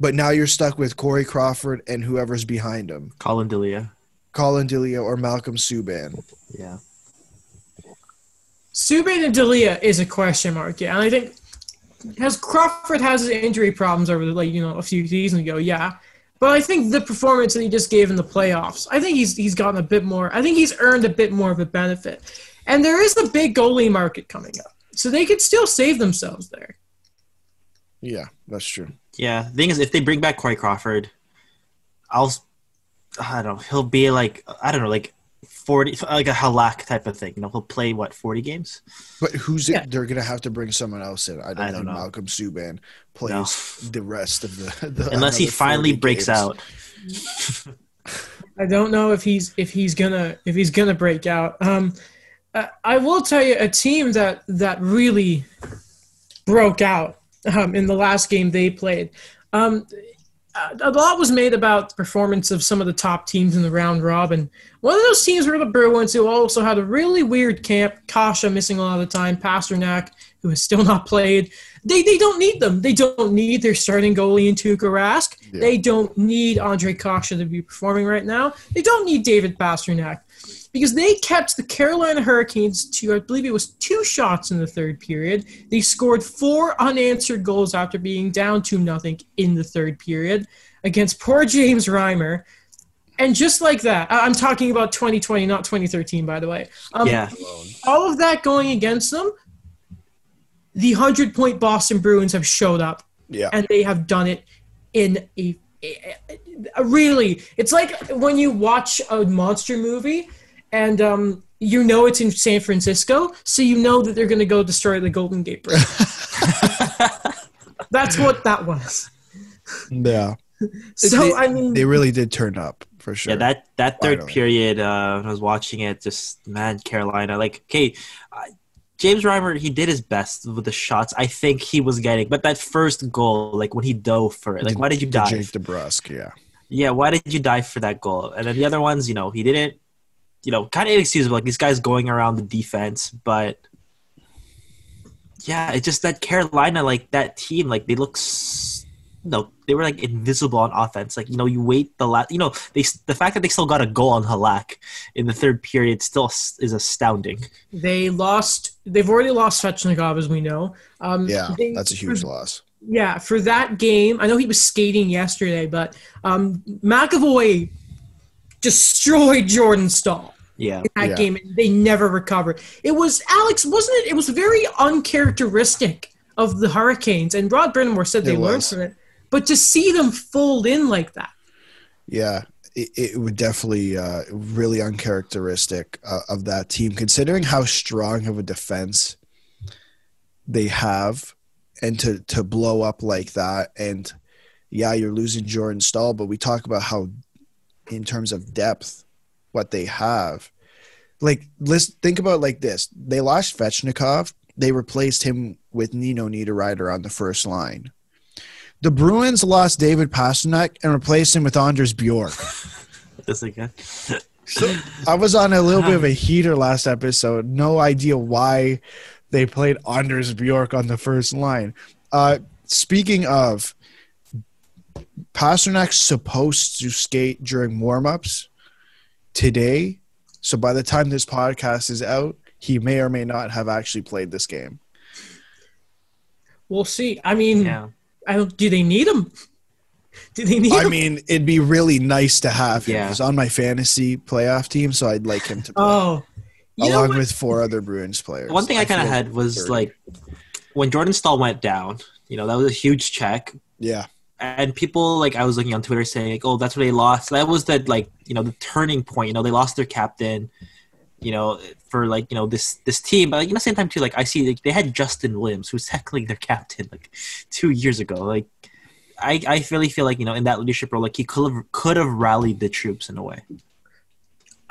But now you're stuck with Corey Crawford and whoever's behind him, Collin Delia. Collin Delia or Malcolm Subban. Yeah. Subban and Delia is a question mark. Yeah, and I think has Crawford has his injury problems over the, like you know a few seasons ago. Yeah, but I think the performance that he just gave in the playoffs, I think he's he's gotten a bit more. I think he's earned a bit more of a benefit. And there is the big goalie market coming up, so they could still save themselves there. Yeah, that's true. Yeah. The thing is, if they bring back Corey Crawford, I'll, I don't know, he'll be like, I don't know, like 40, like a Halak type of thing. You know, he'll play, what, 40 games? But who's Yeah. it? They're gonna have to bring someone else in. I don't, I don't think know. Malcolm Subban plays the rest of the. the Unless he finally breaks games. out. I don't know if he's if he's gonna if he's gonna break out. Um, I- I will tell you a team that that really broke out um, in the last game they played. Um, a lot was made about the performance of some of the top teams in the round robin. One of those teams were the Bruins, who also had a really weird camp. Kase missing a lot of the time. Pastrnak, who has still not played. They, they don't need them. They don't need their starting goalie in Tuukka Rask. Yeah. They don't need Ondrej Kase to be performing right now. They don't need David Pastrnak because they kept the Carolina Hurricanes to, I believe it was two shots in the third period. They scored four unanswered goals after being down 2 nothing in the third period against poor James Reimer. And just like that, I- I'm talking about 2020, not 2013, by the way. Um, yeah, All of that going against them, the 100 point Boston Bruins have showed up Yeah. and they have done it in a, a- a- really it's like when you watch a monster movie and um, you know it's in San Francisco, so you know that they're going to go destroy the Golden Gate Bridge. That's what that was. yeah. So they, I mean, they really did turn up for sure. yeah. That that third Finally. period, uh, when I was watching it, just man, Carolina. Like, okay, uh, James Reimer, he did his best with the shots. I think he was getting, but that first goal, like when he dove for it, like The- why did you the dive? Jake DeBrusk, yeah. Yeah, why did you dive for that goal? And then the other ones, you know, he didn't, you know, kind of inexcusable. Like these guys going around the defense, but yeah, it's just that Carolina, like that team, like they look, s- no, they were like invisible on offense. Like you know, you wait the last, you know, they the fact that they still got a goal on Halak in the third period still is astounding. they lost. They've already lost Svechnikov, as we know. Um, Yeah, they- that's a huge loss. Yeah, for that game, I know he was skating yesterday, but um, McAvoy destroyed Jordan Staal. Yeah, in that Yeah. game. and They never recovered. It was Alex, wasn't it? It was very uncharacteristic of the Hurricanes, and Rod Brind'Amour said they It learned from it. But to see them fold in like that, Yeah, it, it would definitely uh, really uncharacteristic uh, of that team, considering how strong of a defense they have, and to to blow up like that. And yeah, you're losing Jordan Staal, but we talk about how, in terms of depth, what they have. Like, let's think about it like this: they lost Svechnikov, they replaced him with Nino Niederreiter on the first line. The Bruins lost David Pastrnak and replaced him with Anders Bjork. that's like uh, I was on a little bit of a heater last episode. No idea why they played Anders Bjork on the first line. Uh, speaking of, Pastrnak's supposed to skate during warmups today. So by the time this podcast is out, he may or may not have actually played this game. we'll see. I mean, yeah. I don't. Do they need him? Do they need I him? mean, it'd be really nice to have him. Yeah. He's on my fantasy playoff team, so I'd like him to play. oh, you along with four other Bruins players. One thing I kind of had was dirty. like when Jordan Staal went down. You know, that was a huge check. yeah, and people like I was looking on Twitter saying like, "Oh, that's what they lost." That was the like you know the turning point. You know, they lost their captain. You know, for like you know this this team, but like, you know, same time too. Like I see like, they had Justin Williams, who's technically their captain, like two years ago. Like I I really feel like you know in that leadership role, like he could have could have rallied the troops in a way.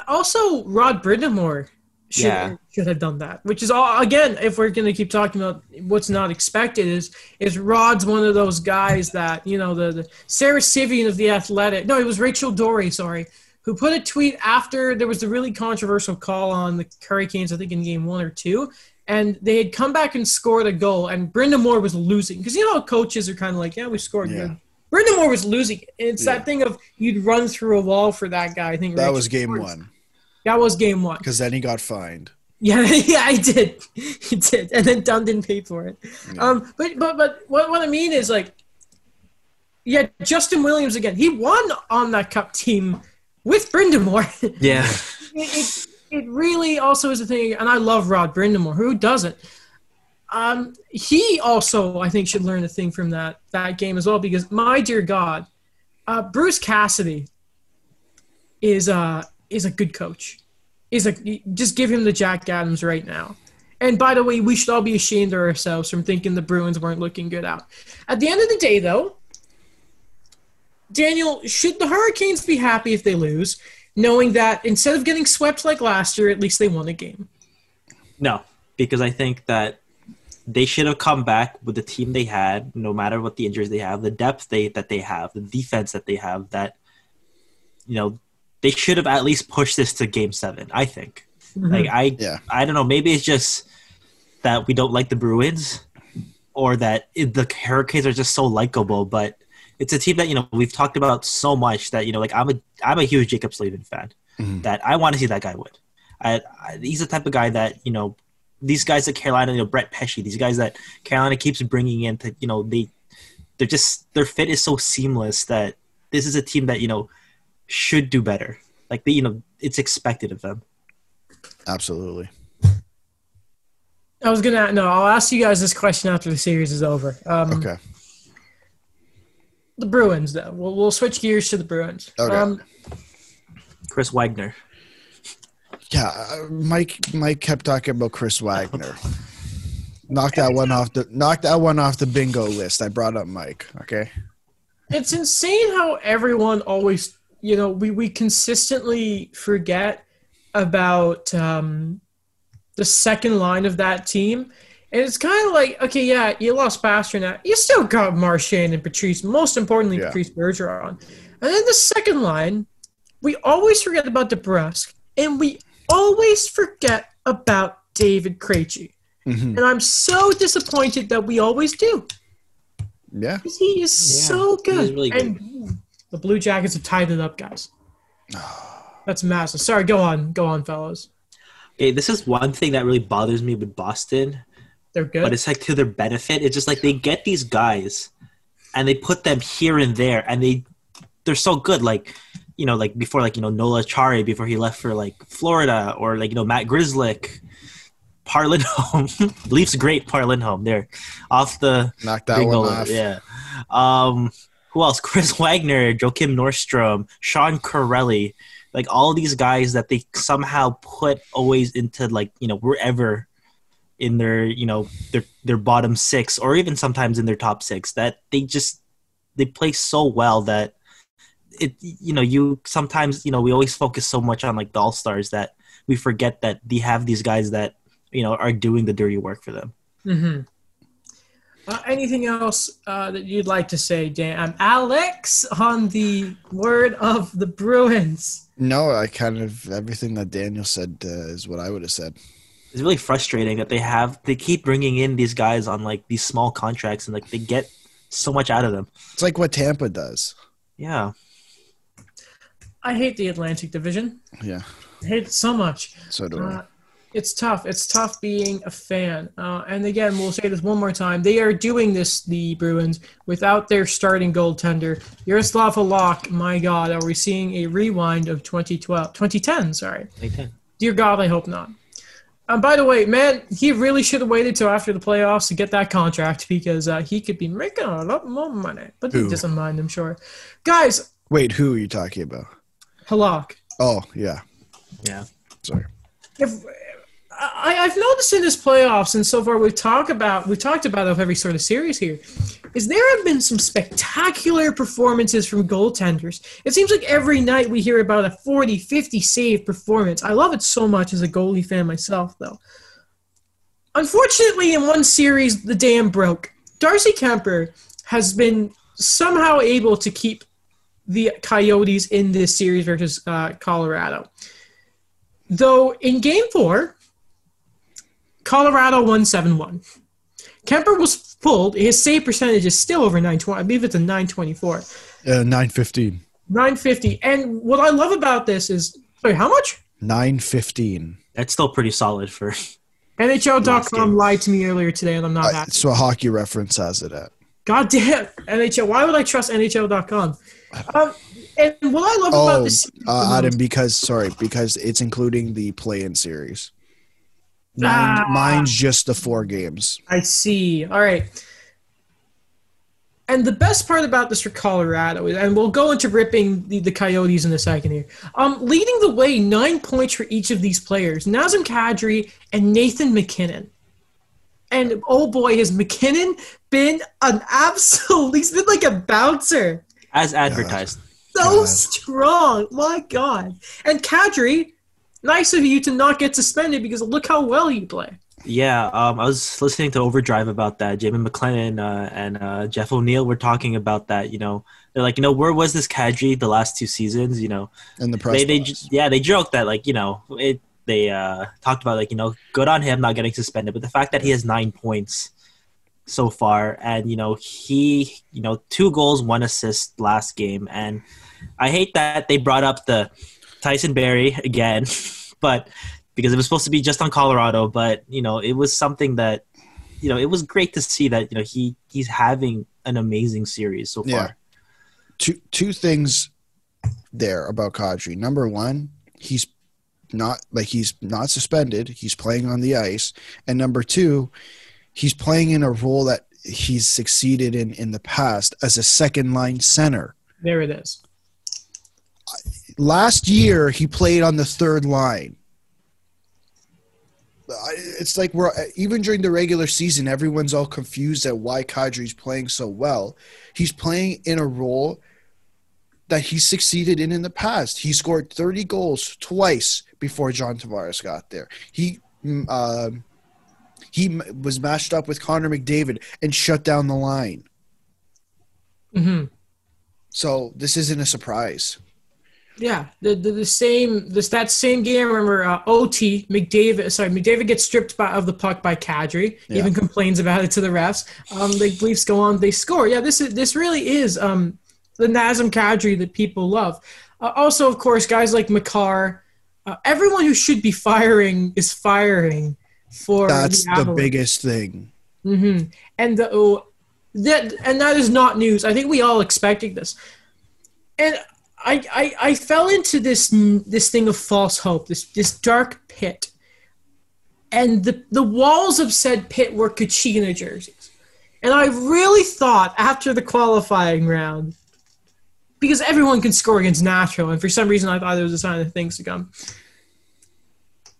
also Rod Brind'Amour should Yeah. should have done that. Which is all again, if we're gonna keep talking about what's not expected, is is Rod's one of those guys that you know the, the Sara Civian of the Athletic. No, it was Rachel Doerrie. Sorry. Who put a tweet after there was the really controversial call on the Hurricanes, I think in game one or two, and they had come back and scored a goal, and Brind'Amour was losing because you know how coaches are kind of like, yeah, we scored Yeah. good. Brind'Amour was losing. It's Yeah. that thing of you'd run through a wall for that guy. I think that Rachel was game Doerrie- one that was game one. because then he got fined. Yeah, yeah, I did. He did, and then Dundon paid for it. Yeah. Um, but but but what what I mean is like, yeah, Justin Williams again. He won on that cup team with Brind'Amour. Yeah, it, it it really also is a thing, and I love Rod Brind'Amour. Who doesn't? Um, he also I think should learn a thing from that that game as well because my dear God, uh, Bruce Cassidy is uh is a good coach. Is a just give him the Jack Adams right now. And by the way, we should all be ashamed of ourselves from thinking the Bruins weren't looking good out. At the end of the day, though, Daniel, should the Hurricanes be happy if they lose, knowing that instead of getting swept like last year, at least they won a game? no, because I think that they should have come back with the team they had, no matter what the injuries they have, the depth they that they have, the defense that they have. That you know, they should have at least pushed this to Game Seven. I think. Like I, Yeah. I don't know. Maybe it's just that we don't like the Bruins, or that it, the Hurricanes are just so likable. But it's a team that you know we've talked about so much that you know, like I'm a I'm a huge Jaccob Slavin fan. Mhm. That I want to see that guy win. I, I, he's the type of guy that you know these guys at Carolina, you know Brett Pesce, these guys that Carolina keeps bringing in to you know they they're just their fit is so seamless that this is a team that you know should do better. Like they, you know, it's expected of them. Absolutely. I was gonna no. I'll ask you guys this question after the series is over. Um, Okay. The Bruins, though. We'll, we'll switch gears to the Bruins. Okay. Um, Chris Wagner. Yeah, uh, Mike. Mike kept talking about Chris Wagner. Knock that one off the knock that one off the bingo list. I brought up Mike. Okay. it's insane how everyone always, you know, we, we consistently forget about um, the second line of that team. And it's kind of like, okay, yeah, you lost Pastrnak. You still got Marchand and Patrice, most importantly, Yeah. Patrice Bergeron. And then the second line, we always forget about DeBrusk, and we always forget about David Krejci. Mhm. And I'm so disappointed that we always do. Yeah. 'Cause He is Yeah, so he good. is really and the Blue Jackets have tied it up, guys. That's massive. Sorry, go on, go on, fellas. Okay, this is one thing that really bothers me with Boston, They're good. but it's like to their benefit. It's just like they get these guys and they put them here and there, and they they're so good. Like you know, like before, like you know Noel Acciari before he left for like Florida, or like you know Matt Grzelcyk, Par Lindholm, Leafs great Par Lindholm there, off the Knock that one off. Yeah. Um, who else? Chris Wagner, Joakim Nordstrom, Sean Kuraly, like all these guys that they somehow put always into like you know wherever in their you know their their bottom six or even sometimes in their top six that they just they play so well that it you know you sometimes you know we always focus so much on like the all stars that we forget that they have these guys that you know are doing the dirty work for them. hmm Uh, anything else uh, that you'd like to say, Dan? I'm Alex on the word of the Bruins. No, I kind of everything that Daniel said uh, is what I would have said. it's really frustrating that they have they keep bringing in these guys on like these small contracts and like they get so much out of them. It's like what Tampa does. Yeah. I hate the Atlantic Division. Yeah. I hate it so much. So do I. It's tough. It's tough being a fan. Uh, and again, we'll say this one more time. They are doing this, the Bruins, without their starting goaltender, Yaroslav Halak. My God, are we seeing a rewind of 2012, 2010? Sorry. 2010. Dear God, I hope not. Um, by the way, man, he really should have waited till after the playoffs to get that contract because uh, he could be making a lot more money. But Who? he doesn't mind, I'm sure. Guys, Wait, who are you talking about? Halak. Oh, yeah. Yeah. Sorry. if I, I've noticed in this playoffs and so far we've talked about we've talked about of every sort of series here, is there have been some spectacular performances from goaltenders. It seems like every night we hear about a 40, 50 save performance. I love it so much as a goalie fan myself, though. Unfortunately, in one series, the dam broke. Darcy Kuemper has been somehow able to keep the Coyotes in this series versus uh, Colorado. Though in game four, Colorado 171. Kuemper was pulled. His save percentage is still over 920. I believe it's a 924. Uh, 915. 950. And what I love about this is, sorry, how much? 915. That's still pretty solid for Last NHL.com game. lied to me earlier today, and I'm not Uh, happy. so a hockey reference has it at. God damn, NHL. Why would I trust NHL.com? Um, and what I love about Oh, this. uh, Adam, because, sorry, because it's including the play in series. Mine, Ah. Mine's just the four games. I see. All right. And the best part about this for Colorado is, and we'll go into ripping the, the Coyotes in a second here. Um, leading the way, nine points for each of these players: Nazem Kadri and Nathan MacKinnon. And oh boy, has MacKinnon been an absolute? He's been like a bouncer, as advertised. so God. strong. My God! And Kadri, nice of you to not get suspended because look how well you play. Yeah, um, I was listening to Overdrive about that. Jamie McLennan uh, and uh, Jeff O'Neill were talking about that. You know, they're like, you know, where was this Kadri the last two seasons? You know, in the press they, they yeah they joked that like you know it they uh talked about like you know good on him not getting suspended, but the fact that he has nine points so far and you know he you know two goals one assist last game and I hate that they brought up the Tyson Barrie again, but because it was supposed to be just on Colorado, but you know it was something that you know it was great to see that you know he he's having an amazing series so far. Yeah. two two things there about Kadri. Number one, he's not like he's not suspended. He's playing on the ice, and number two, he's playing in a role that he's succeeded in in the past as a second line center. There it is. Last year, he played on the third line. It's like we're even during the regular season, everyone's all confused at why Kadri's playing so well. He's playing in a role that he succeeded in in the past. He scored 30 goals twice before John Tavares got there. He um he was matched up with Connor McDavid and shut down the line. hmm So this isn't a surprise. Yeah, the, the the same this that same game. I remember uh, OT McDavid. Sorry, McDavid gets stripped by, of the puck by Kadri. Yeah. Even complains about it to the refs. Um, the Leafs go on. They score. Yeah, this is this really is um the Nazem Kadri that people love. Uh, also, of course, guys like Makar. Uh, everyone who should be firing is firing for That's the Avalanche. biggest thing. hmm And the oh, that and that is not news. I think we all expected this. And I, I I fell into this this thing of false hope, this this dark pit. And the the walls of said pit were Kachina jerseys. And I really thought after the qualifying round, because everyone can score against Nashville, and for some reason I thought it was a sign of things to come.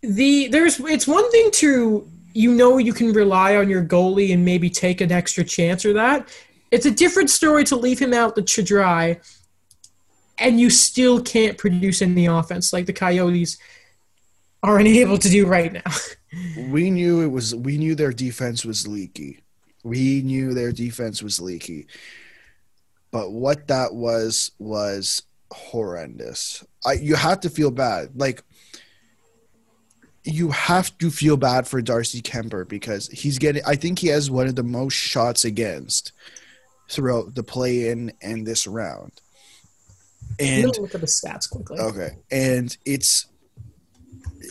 The there's it's one thing to you know you can rely on your goalie and maybe take an extra chance or that. It's a different story to leave him out to dry, and you still can't produce any offense like the Coyotes are unable to do right now. We knew it was. We knew their defense was leaky. We knew their defense was leaky. But what that was was horrendous. I you have to feel bad. Like you have to feel bad for Darcy Kuemper because he's getting I think he has one of the most shots against throughout the play in and this round. And look at the stats quickly. Okay. And it's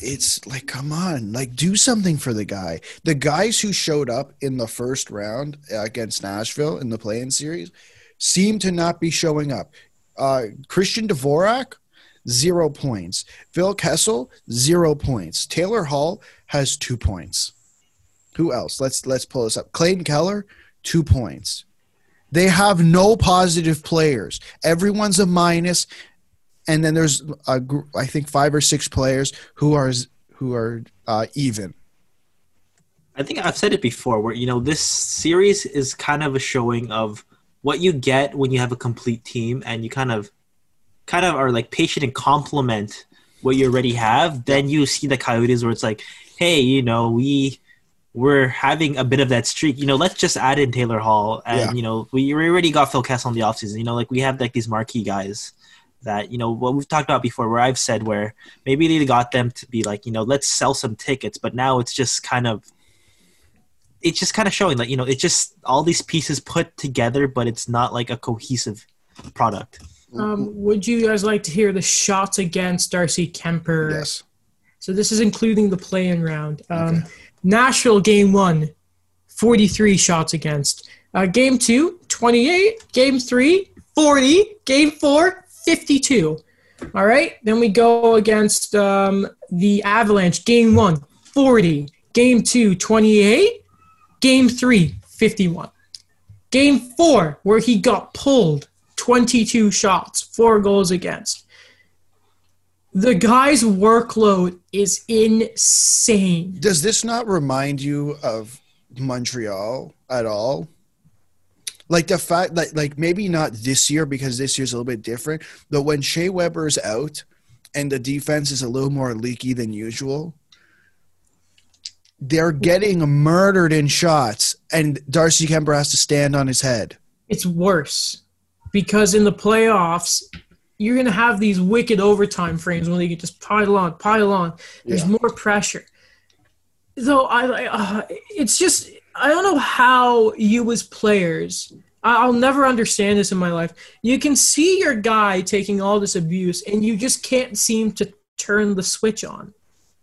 it's like come on, like do something for the guy. The guys who showed up in the first round against Nashville in the play-in series seem to not be showing up. Uh Christian Dvorak zero points. Phil Kessel zero points. Taylor Hall has 2 points. Who else? Let's let's pull this up. Clayton Keller 2 points. They have no positive players. Everyone's a minus and then there's I think five or six players who are who are uh, even. I think I've said it before where you know this series is kind of a showing of what you get when you have a complete team and you kind of kind of are like patient and compliment what you already have then you see the coyotes where it's like hey you know we we're having a bit of that streak you know let's just add in taylor hall and Yeah. you know we already got phil kessel in the offseason you know like we have like these marquee guys that you know what we've talked about before where i've said where maybe they got them to be like you know let's sell some tickets but now it's just kind of it's just kind of showing that you know it's just all these pieces put together but it's not like a cohesive product Um, would you guys like to hear the shots against Darcy Kuemper? Yes. So this is including the play-in round. Um, Nashville game one, 43 shots against. Uh, game two, 28. Game three, 40. Game four, 52. All right. Then we go against um, the Avalanche. Game one, 40. Game two, 28. Game three, 51. Game four, where he got pulled, 22 shots, four goals against. The guy's workload is insane. Does this not remind you of Montreal at all? Like the fact that like maybe not this year because this year's a little bit different, but when Shea Weber's out and the defense is a little more leaky than usual. they're getting murdered in shots, and Darcy Kuemper has to stand on his head. It's worse because in the playoffs, you're going to have these wicked overtime frames when they can just pile on, pile on. There's Yeah. more pressure. So I, uh, it's just I don't know how you as players. I- I'll never understand this in my life. You can see your guy taking all this abuse, and you just can't seem to turn the switch on.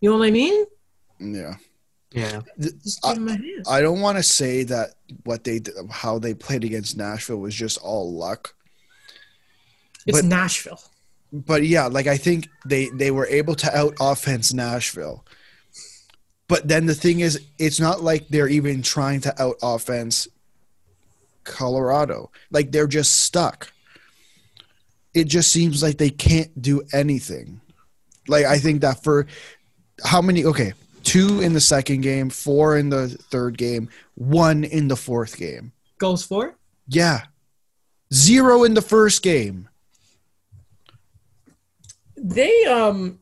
You know what I mean? Yeah. Yeah. Just give him a hand. I don't want to say that what they how they played against Nashville was just all luck. It's but- Nashville. But yeah, like I think they they were able to out offense Nashville. But then the thing is it's not like they're even trying to out offense Colorado. Like they're just stuck. It just seems like they can't do anything. Like I think that for how many okay, two in the second game, four in the third game, one in the fourth game. Goals for? Yeah. Zero in the first game. They um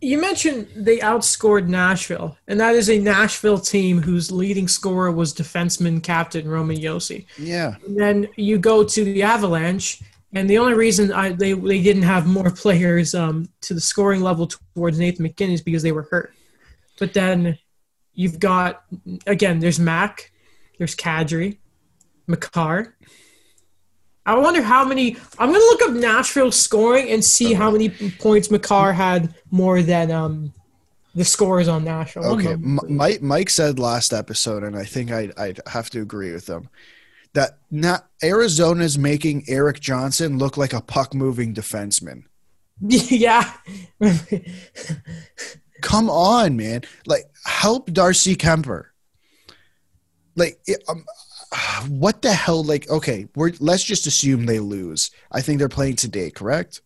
you mentioned they outscored Nashville, and that is a Nashville team whose leading scorer was defenseman captain Roman Josi. Yeah. And then you go to the Avalanche, and the only reason I, they they didn't have more players um, to the scoring level towards Nathan MacKinnon is because they were hurt. But then you've got again, there's Mac, there's Kadri, Makar. I wonder how many. I'm gonna look up Nashville scoring and see how many points Makar had more than um, the scores on Nashville. Okay, M- Mike Mike said last episode, and I think I'd, I'd have to agree with him that not Arizona's making Erik Johnson look like a puck moving defenseman. yeah. Come on, man! Like help Darcy Kuemper. Like it, um, what the hell? Like okay, we're let's just assume they lose. I think they're playing today, correct?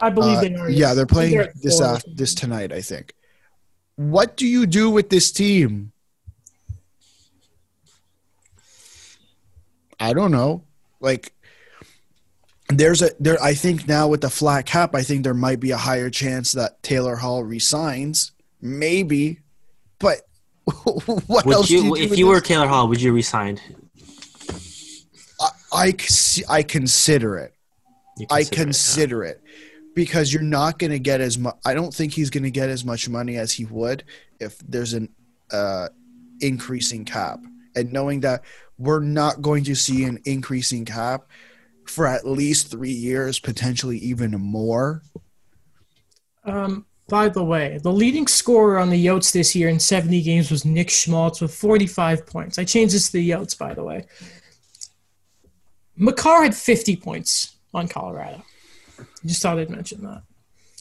I believe Uh, they are. yeah, they're playing They're this uh, this tonight. I think. What do you do with this team? I don't know. Like, there's a there. I think now with the flat cap, I think there might be a higher chance that Taylor Hall resigns. Maybe, but what else? Would do you, you do if you were this? Taylor Hall, would you resign? I consider it. You I consider it, yeah. consider it because you're not going to get as much. I don't think he's going to get as much money as he would if there's an uh, increasing cap. And knowing that we're not going to see an increasing cap for at least three years, potentially even more. Um, by the way, the leading scorer on the Yotes this year in 70 games was Nick Schmaltz with 45 points. I changed this to the Yotes, by the way. Makar had 50 points on Colorado. Just thought I'd mention that.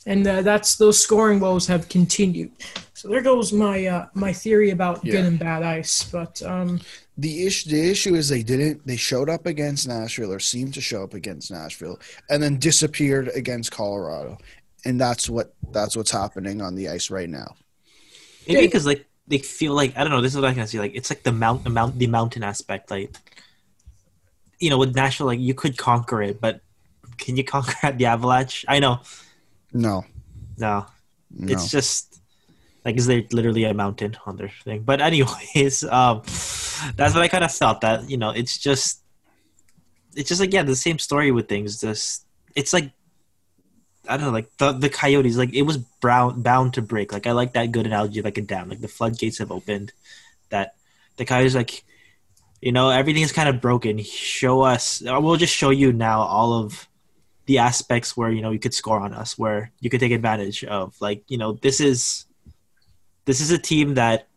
And uh, that's those scoring woes have continued. So there goes my uh, my theory about Yeah. good and bad ice. But um, The issue, the issue is they didn't. They showed up against Nashville, or seemed to show up against Nashville, and then disappeared against Colorado, and that's what that's what's happening on the ice right now. Maybe because like they feel like I don't know. This is what I can see. Like it's like the mount, the mount, the mountain aspect. Like you know, with Nashville, like you could conquer it, but can you conquer at the Avalanche? I know, No, no. no. It's just like is there literally a mountain on their thing? But anyways, um, that's what I kind of felt. That you know, it's just, it's just like yeah, the same story with things. Just it's like I don't know, like the the Coyotes, like it was brown bound to break. Like I like that good analogy, of like a dam. Like the floodgates have opened. That the Coyotes, like you know, everything is kind of broken. Show us. We'll just show you now all of the aspects where you know you could score on us, where you could take advantage of. Like you know, this is this is a team that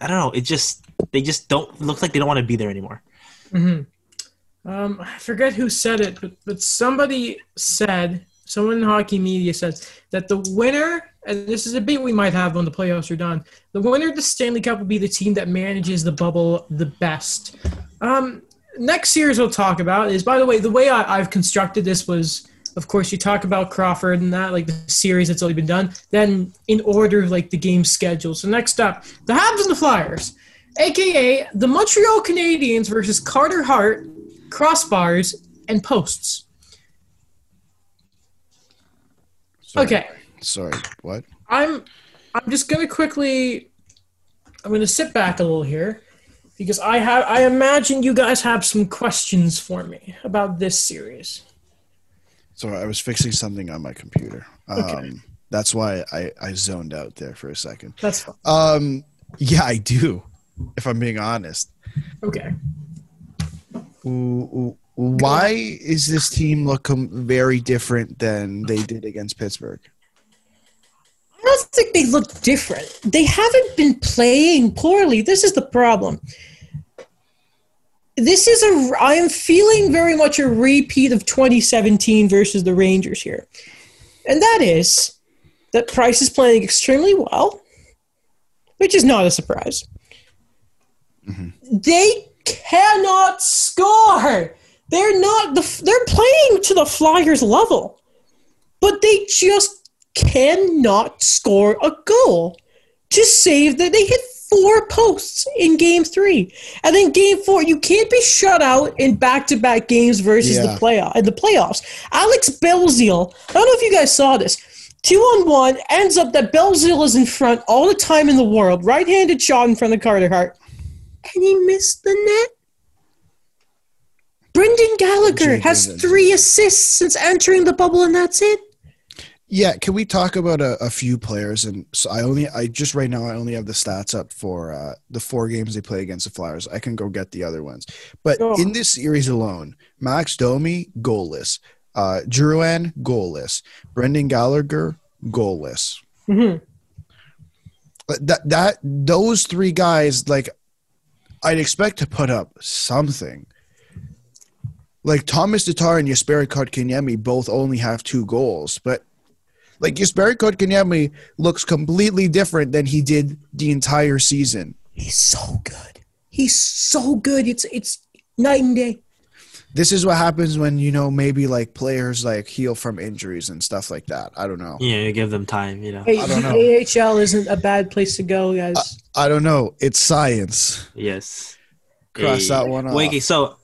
I don't know. It just they just don't look like they don't want to be there anymore. mhm. um, I forget who said it, but but somebody said someone in hockey media says that the winner, and this is a debate we might have when the playoffs are done, the winner of the Stanley Cup will be the team that manages the bubble the best. Um, next series we'll talk about is, by the way, the way I, I've constructed this was, of course, you talk about Crawford and that, like the series that's already been done, then in order, like the game schedule. So next up, the Habs and the Flyers, aka the Montreal Canadiens versus Carter Hart, crossbars, and posts. Sorry. Okay. Sorry. What? I'm I'm just gonna quickly I'm going to sit back a little here because I have I imagine you guys have some questions for me about this series. So I was fixing something on my computer. Um, Okay. That's why I, I zoned out there for a second. That's fine. Um, yeah, I do. If I'm being honest, Okay. Ooh, ooh, why is this team look um, very different than they did against Pittsburgh? I don't think they look different. They haven't been playing poorly. This is the problem. This is a. I am feeling very much a repeat of 2017 versus the Rangers here, and that is that Price is playing extremely well, which is not a surprise. Mm-hmm. They cannot score. They're not the. They're playing to the Flyers level, but they just cannot score a goal to save that they hit four posts in game three and then game four you can't be shut out in back-to-back games versus Yeah. the playoff in the playoffs alex belzile i don't know if you guys saw this two on one ends up that belzile is in front all the time in the world right-handed shot in front of carter hart and he missed the net brendan gallagher has Evans. three assists since entering the bubble and that's it Yeah, can we talk about a, a few players? And so I only, I just right now, I only have the stats up for uh, the four games they play against the Flyers. I can go get the other ones. But Go on. in this series alone, Max Domi goalless, uh, Drouin goalless, Brendan Gallagher goalless. Mhm. But That that those three guys, like, I'd expect to put up something. Like Thomas Tatar and Jesperi Kotkaniemi both only have two goals, but like Jesperi Kotkaniemi looks completely different than he did the entire season. He's so good. He's so good. It's it's night and day. This is what happens when you know maybe like players like heal from injuries and stuff like that. I don't know. Yeah, you give them time, you know. Hey, I don't the know. AHL isn't a bad place to go, guys. I don't know. It's science. Yes. Cross that one off. Wait, okay, so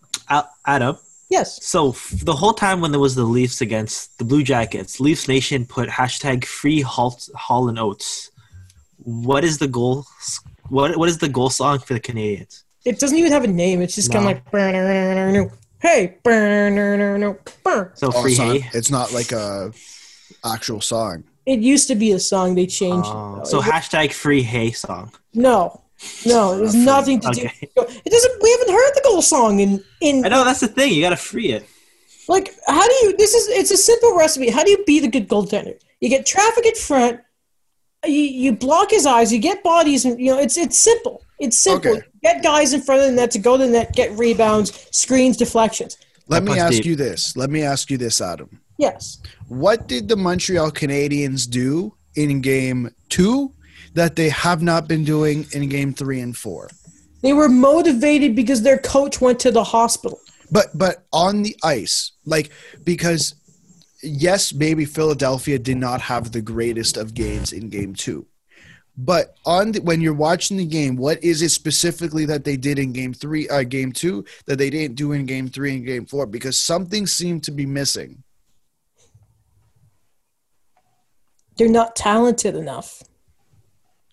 Adam, yes. so f- the whole time when there was the Leafs against the Blue Jackets, Leafs Nation put hashtag free halt Hall and Oates. What is the goal? What what is the goal song for the Canadiens? It doesn't even have a name. It's just kind of like hey. So Oh, free it's, not, it's not like a actual song. It used to be a song. They changed Oh, it. so It- hashtag free hey song. no, no, there's Not nothing to Okay. do. It doesn't. We haven't heard the goal song in in I know that's the thing. You got to free it. Like, how do you? This is it's a simple recipe. How do you beat a good goaltender? You get traffic in front. You, you block his eyes. You get bodies, and you know it's it's simple. It's simple. Okay. Get guys in front of the net to go to the net, get rebounds, screens, deflections. Let me ask deep. you this. Let me ask you this, Adam. Yes, What did the Montreal Canadiens do in game two that they have not been doing in game three and four? they were motivated because their coach went to the hospital. But but on the ice, like because yes, maybe Philadelphia did not have the greatest of games in game two. But on the, when you're watching the game, what is it specifically that they did in game three, uh, game two, that they didn't do in game three and game four? Because something seemed to be missing. They're not talented enough.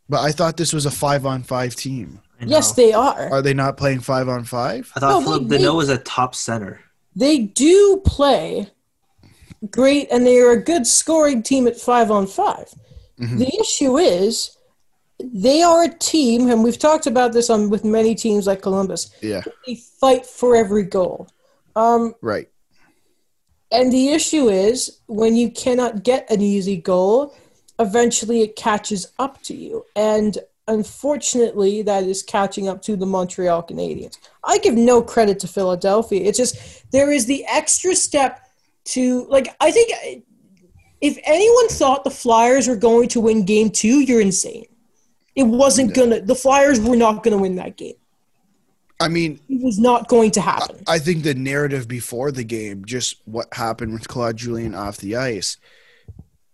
But I thought this was a five on five team. Yes, they are. Are they not playing five on five? I thought No, Phillip Danault was a top center. They do play great, and they are a good scoring team at five on 5 Mhm. The issue is they are a team, and we've talked about this on with many teams like Columbus. Yeah, They fight for every goal. Um, right. and the issue is when you cannot get an easy goal, eventually it catches up to you. And unfortunately, that is catching up to the Montreal Canadiens. I give no credit to Philadelphia. It's just there is the extra step to, like, I think uh, if anyone thought the Flyers were going to win game two, you're insane. It wasn't gonna, the Flyers were not gonna win that game. I mean, It was not going to happen. I think the narrative before the game, just what happened with Claude Julien off the ice,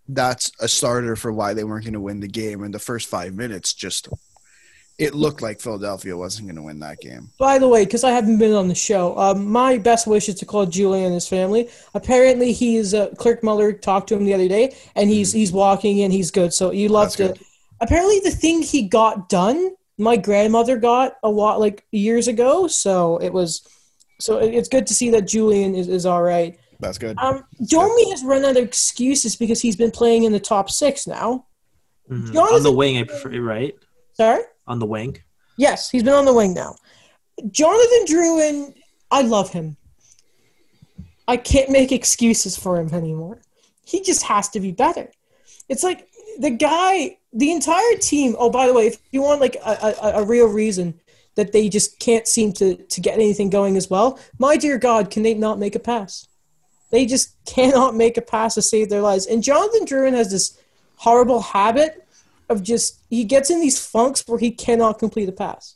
that's a starter for why they weren't going to win the game. In the first five minutes, just it looked like Philadelphia wasn't going to win that game. By the way, because I haven't been on the show, um, my best wishes to Claude Julien and his family. Apparently, he's uh, Kirk Muller talked to him the other day, and he's he's walking and he's good. So you love Mm-hmm. To. Apparently, the thing he got done my grandmother got a lot like years ago. So it was, so it's good to see that Julien is, is all right. That's good. Um, Domi has run out of excuses because he's been playing in the top six now. Mhm. On the wing, I prefer, right? Sorry. On the wing. Yes, he's been on the wing now. Jonathan Drouin, I love him. I can't make excuses for him anymore. He just has to be better. It's like the guy, the entire team. Oh, by the way, if you want like a, a, a real reason that they just can't seem to, to get anything going as well, my dear God, can they not make a pass? They just cannot make a pass to save their lives. And Jonathan Drouin has this horrible habit of just he gets in these funks where he cannot complete a pass.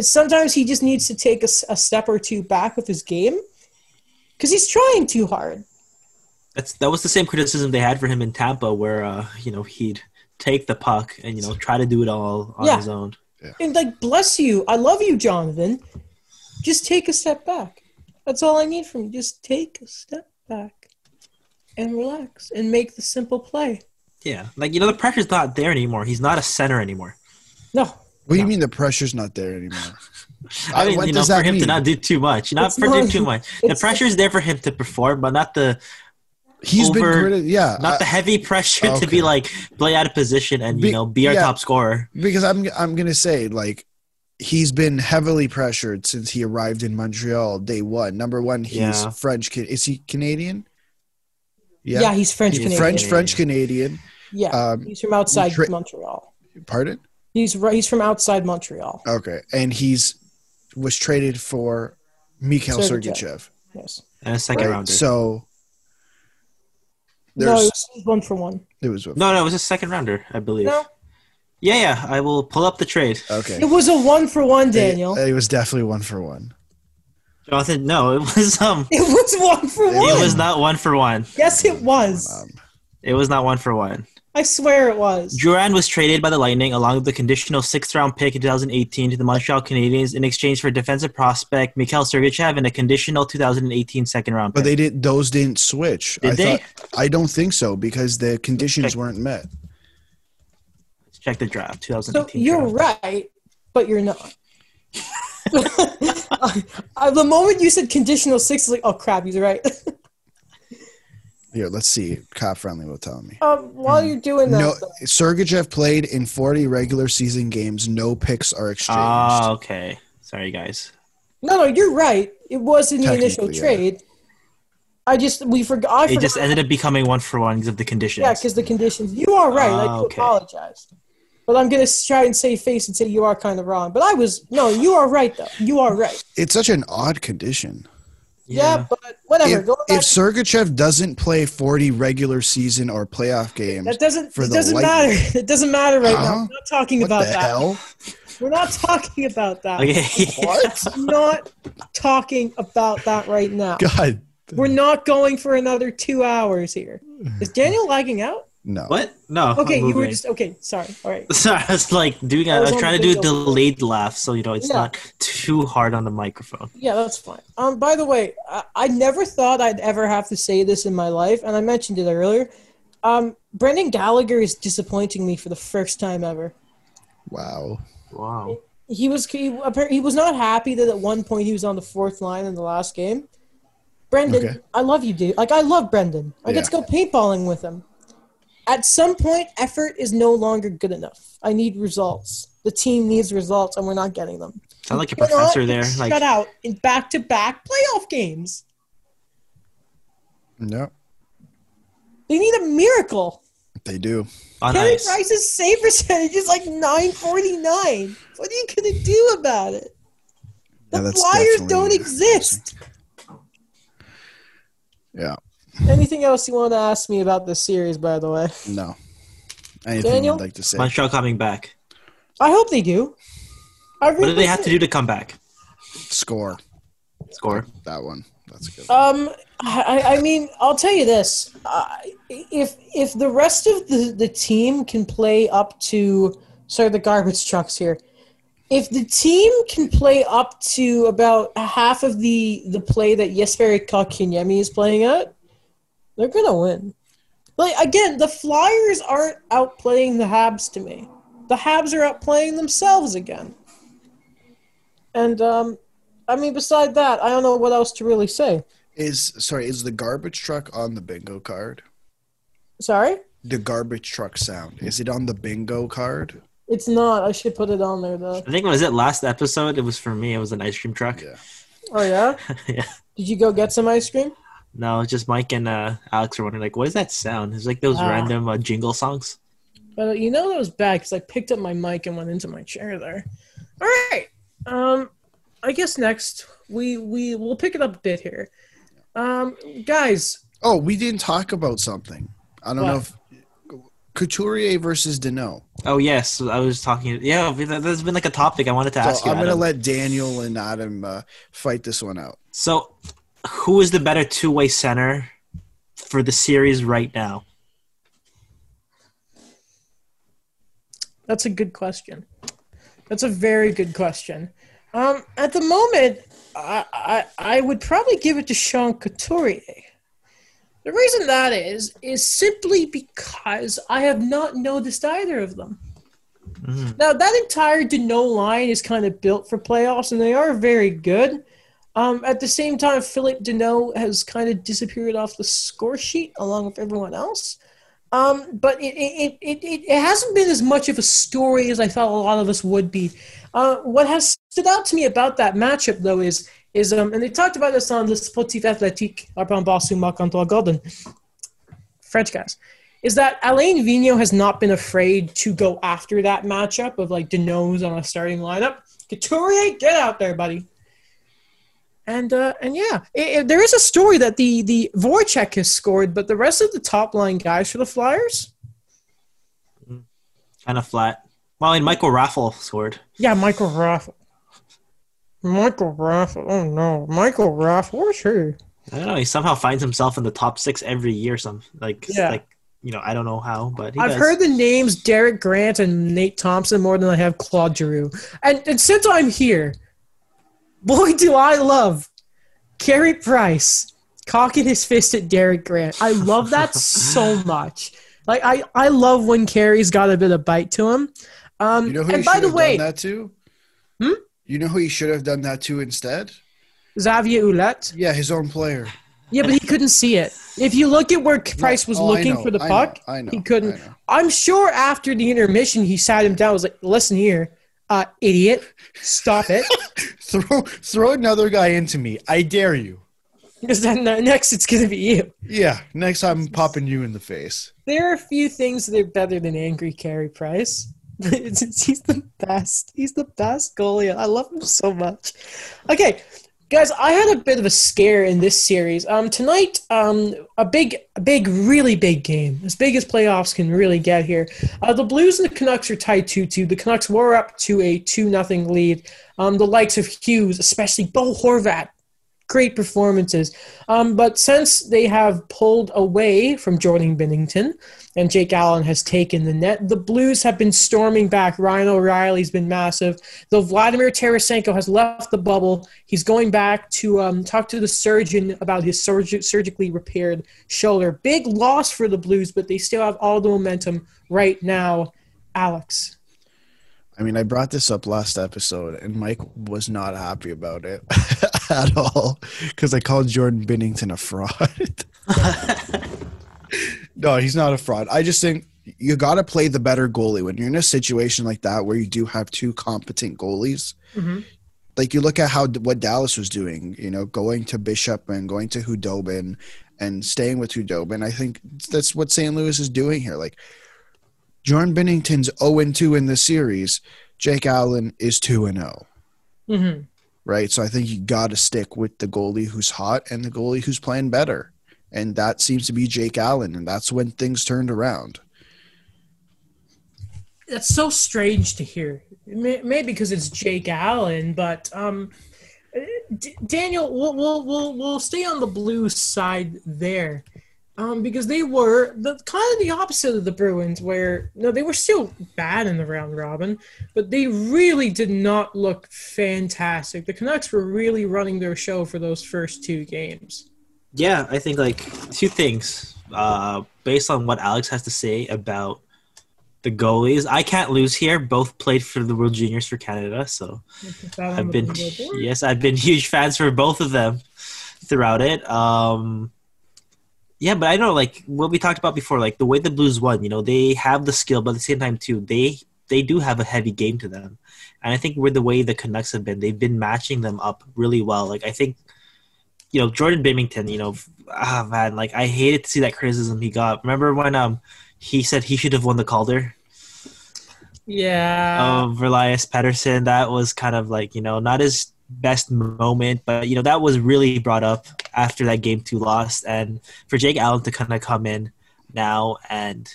Sometimes he just needs to take a step or two back with his game because he's trying too hard. That's that was the same criticism they had for him in Tampa, where uh, you know he'd take the puck and you know try to do it all on Yeah. his own. Yeah. And like, bless you, I love you, Jonathan. Just take a step back. That's all I need from you. Just take a step back and relax and make the simple play. Yeah, like you know the pressure's not there anymore. He's not a center anymore. No, what do you mean the pressure's not there anymore? I mean, what you know, does for that him to not do too much, not It's for not- do too much. The it's- pressure's there for him to perform, but not the He's been over- criti- yeah, not I- the heavy pressure to be like play out of position and Be- you know be our yeah. top scorer. because I'm I'm gonna say like he's been heavily pressured since he arrived in Montreal day one. Number one, he's Yeah. French. Ca- Is he Canadian? yeah, he's French He's Canadian. French French Canadian. Yeah, Um, he's from outside tra- Montreal. pardon? He's. He's from outside Montreal. Okay, and he's was traded for Mikhail Sergachev. Sergachev. Yes. And a second Right? rounder. So No, it was one for one. it was one. no, no, it was a second rounder, I believe. No, Yeah, yeah. I will pull up the trade. okay. it was a one for one, Daniel. It, it was definitely one for one. Jonathan, no, it was um, It was one for one. it was not one for one. yes, it was. Um, It was not one for one. I swear it was. Drouin was traded by the Lightning along with the conditional sixth round pick in 2018 to the Montreal Canadiens in exchange for defensive prospect Mikhail Sergachev and a conditional 2018 second round but they did; those didn't switch. Did I they? thought I don't think so because the conditions Check. weren't met. Let's check the draft So you're draft. right, but you're not. Uh, the moment you said conditional six, it's like, oh crap, he's right. Here, let's see. CapFriendly will tell me. um, while you're doing that, No, though, Sergachev played in 40 regular season games. No picks are exchanged. Ah, okay. Sorry, guys. no, no, you're right. It was in the initial Technically, yeah. trade. I just we forgot. I It forgot. just ended up becoming one for one because of the conditions. yeah, because the conditions. You are right. I Ah, okay. apologize, but I'm gonna try and save face and say you are kind of wrong. But I was no, you are right though. You are right. It's such an odd condition. Yeah, but whatever. If, Going back if Sergachev doesn't play 40 regular season or playoff games, That doesn't. for It the doesn't Lightning. matter. It doesn't matter right now. Huh? We're not talking what about the that. hell? We're not talking about that. Okay. What? I'm not talking about that right now. God. We're not going for another two hours here. Is Daniel lagging out? No. what? No. Okay, you were just okay. Sorry. All right. Sorry, I was like doing. I I was was trying to do a delayed laugh, so you know it's Yeah. not too hard on the microphone. Yeah, that's fine. Um, by the way, I, I never thought I'd ever have to say this in my life, and I mentioned it earlier. Um, Brendan Gallagher is disappointing me for the first time ever. Wow. Wow. he was he, appar- he was not happy that at one point he was on the fourth line in the last game. Brendan, Okay. I love you, dude. Like I love Brendan. I get to go paintballing with him. At some point, effort is no longer good enough. I need results. The team needs results, and we're not getting them. Sound like a You know what? professor there. Like shut out in back-to-back playoff games. No, They need a miracle. they do. on Carey ice. Price's save percentage is like 949. What are you gonna do about it? The Yeah, Flyers don't exist. Yeah. Anything else you want to ask me about this series, by the way? No. Anything Daniel? you'd like to say? Montreal coming back. I hope they do. I What do they have to do to come back? Score. Score. That one. That's good. Um, I, I mean, I'll tell you this: uh, if if the rest of the the team can play up to, sorry, the garbage trucks here. If the team can play up to about half of the the play that Jesperi Kotkaniemi is playing at, they're gonna win. Like again, the Flyers aren't outplaying the Habs to me. the Habs are out playing themselves again. And um, I mean, beside that, I don't know what else to really say. Is sorry, is the garbage truck on the bingo card? Sorry, The garbage truck sound. Is it on the bingo card? it's not. I should put it on there though. I think was it last episode. It was for me. It was an ice cream truck. Yeah. Oh yeah. yeah. Did you go get some ice cream? No, it's just Mike and uh, Alex are wondering like, what is that sound? It's like those Ah. random uh, jingle songs. But uh, you know that was bad because I picked up my mic and went into my chair there. All right. Um, I guess next we we will pick it up a bit here. Um, guys, Oh, we didn't talk about something. I don't know if Couturier versus Danault. Oh yes, I was talking. Yeah, that- that's been like a topic I wanted to ask So you. I'm gonna Adam. let Daniel and Adam uh, fight this one out. So, who is the better two-way center for the series right now? that's a good question. That's a very good question. Um, at the moment, I, I I would probably give it to Sean Couturier. The reason that is is simply because I have not noticed either of them. Mhm. Now that entire Danault line is kind of built for playoffs, and they are very good. Um, at the same time, Phillip Danault has kind of disappeared off the score sheet along with everyone else. Um, but it, it, it, it, hasn't been as much of a story as I thought a lot of us would be. Uh, what has stood out to me about that matchup, though, is is um, and they talked about this on the Sportif Athletique, Arpan Basu Marc-Antoine Godin, French guys, is that Alain Vigneault has not been afraid to go after that matchup of like Danault's on a starting lineup. Couturier, get out there, buddy. And uh, and yeah, it, it- there is a story that the the Voracek has scored, but the rest of the top line guys for the Flyers, Kind of flat. Well, and Michael Raffl scored. yeah, Michael Raffl. Michael Raffl. Oh no, Michael Raffl. Where's he? I don't know. He somehow finds himself in the top six every year. Some like Yeah. like you know I don't know how, but he I've does. heard the names Derek Grant and Nate Thompson more than I have Claude Giroux. And, and since I'm here, boy, do I love Carey Price cocking his fist at Derek Grant. I love that so much. Like I, I love when Carey's got a bit of bite to him. Um, You know who and he by should the have way, done that to? Hmm? You know who he should have done that to instead? Xavier Ouellet. Yeah, his own player. Yeah, but he couldn't see it. If you look at where Price was Oh, looking know, for the I know, puck, I know, he couldn't. I. I'm sure after the intermission, he sat him down. Was like, "Listen here, uh, idiot, stop it." Throw throw another guy into me. I dare you. Because then uh, next it's gonna be you. Yeah, next I'm popping you in the face. There are a few things that are better than angry Carey Price. He's the best. He's the best goalie. I love him so much. Okay, guys, I had a bit of a scare in this series. Um, tonight, um, a big, a big, really big game, as big as playoffs can really get here. Uh, the Blues and the Canucks are tied two-two. The Canucks were up to a two nothing lead. Um, the likes of Hughes, especially Bo Horvat, great performances. Um, but since they have pulled away from Jordan Binnington and Jake Allen has taken the net, the Blues have been storming back. Ryan O'Reilly's been massive. Though Vladimir Tarasenko has left the bubble, he's going back to um, talk to the surgeon about his surg- surgically repaired shoulder. Big loss for the Blues, but they still have all the momentum right now. Alex. I mean, I brought this up last episode, and Mike was not happy about it at all because I called Jordan Binnington a fraud. no, he's not a fraud. I just think you got to play the better goalie when you're in a situation like that where you do have two competent goalies. Mhm. Like you look at how what Dallas was doing, you know, going to Bishop and going to Khudobin and staying with Khudobin. I think that's what St. Louis is doing here. Like Jordan Binnington's 0 2 in the series. Jake Allen is 2 0, Mm-hmm. right? So I think you got to stick with the goalie who's hot and the goalie who's playing better. And that seems to be Jake Allen. And that's when things turned around. that's so strange to hear. Maybe because it's Jake Allen, but um, D- Daniel, we'll, we'll we'll we'll stay on the blue side there, um, because they were the kind of the opposite of the Bruins, where no, they were still bad in the round robin, but they really did not look fantastic. The Canucks were really running their show for those first two games. Yeah, I think like two things. Uh, based on what Alex has to say about the goalies. I can't lose here. Both played for the World Juniors for Canada, so I've been yes, I've been huge fans for both of them throughout it. Um, yeah, but I know like what we talked about before, like the way the Blues won. You know, they have the skill, but at the same time too, they they do have a heavy game to them, and I think with the way the Canucks have been, they've been matching them up really well. Like I think you know Jordan Binnington, you know, ah man, like I hated to see that criticism he got. Remember when um he said he should have won the Calder Yeah. of Elias Pettersson? That was kind of like you know not his best moment, but you know that was really brought up after that game two lost, and for Jake Allen to kind of come in now and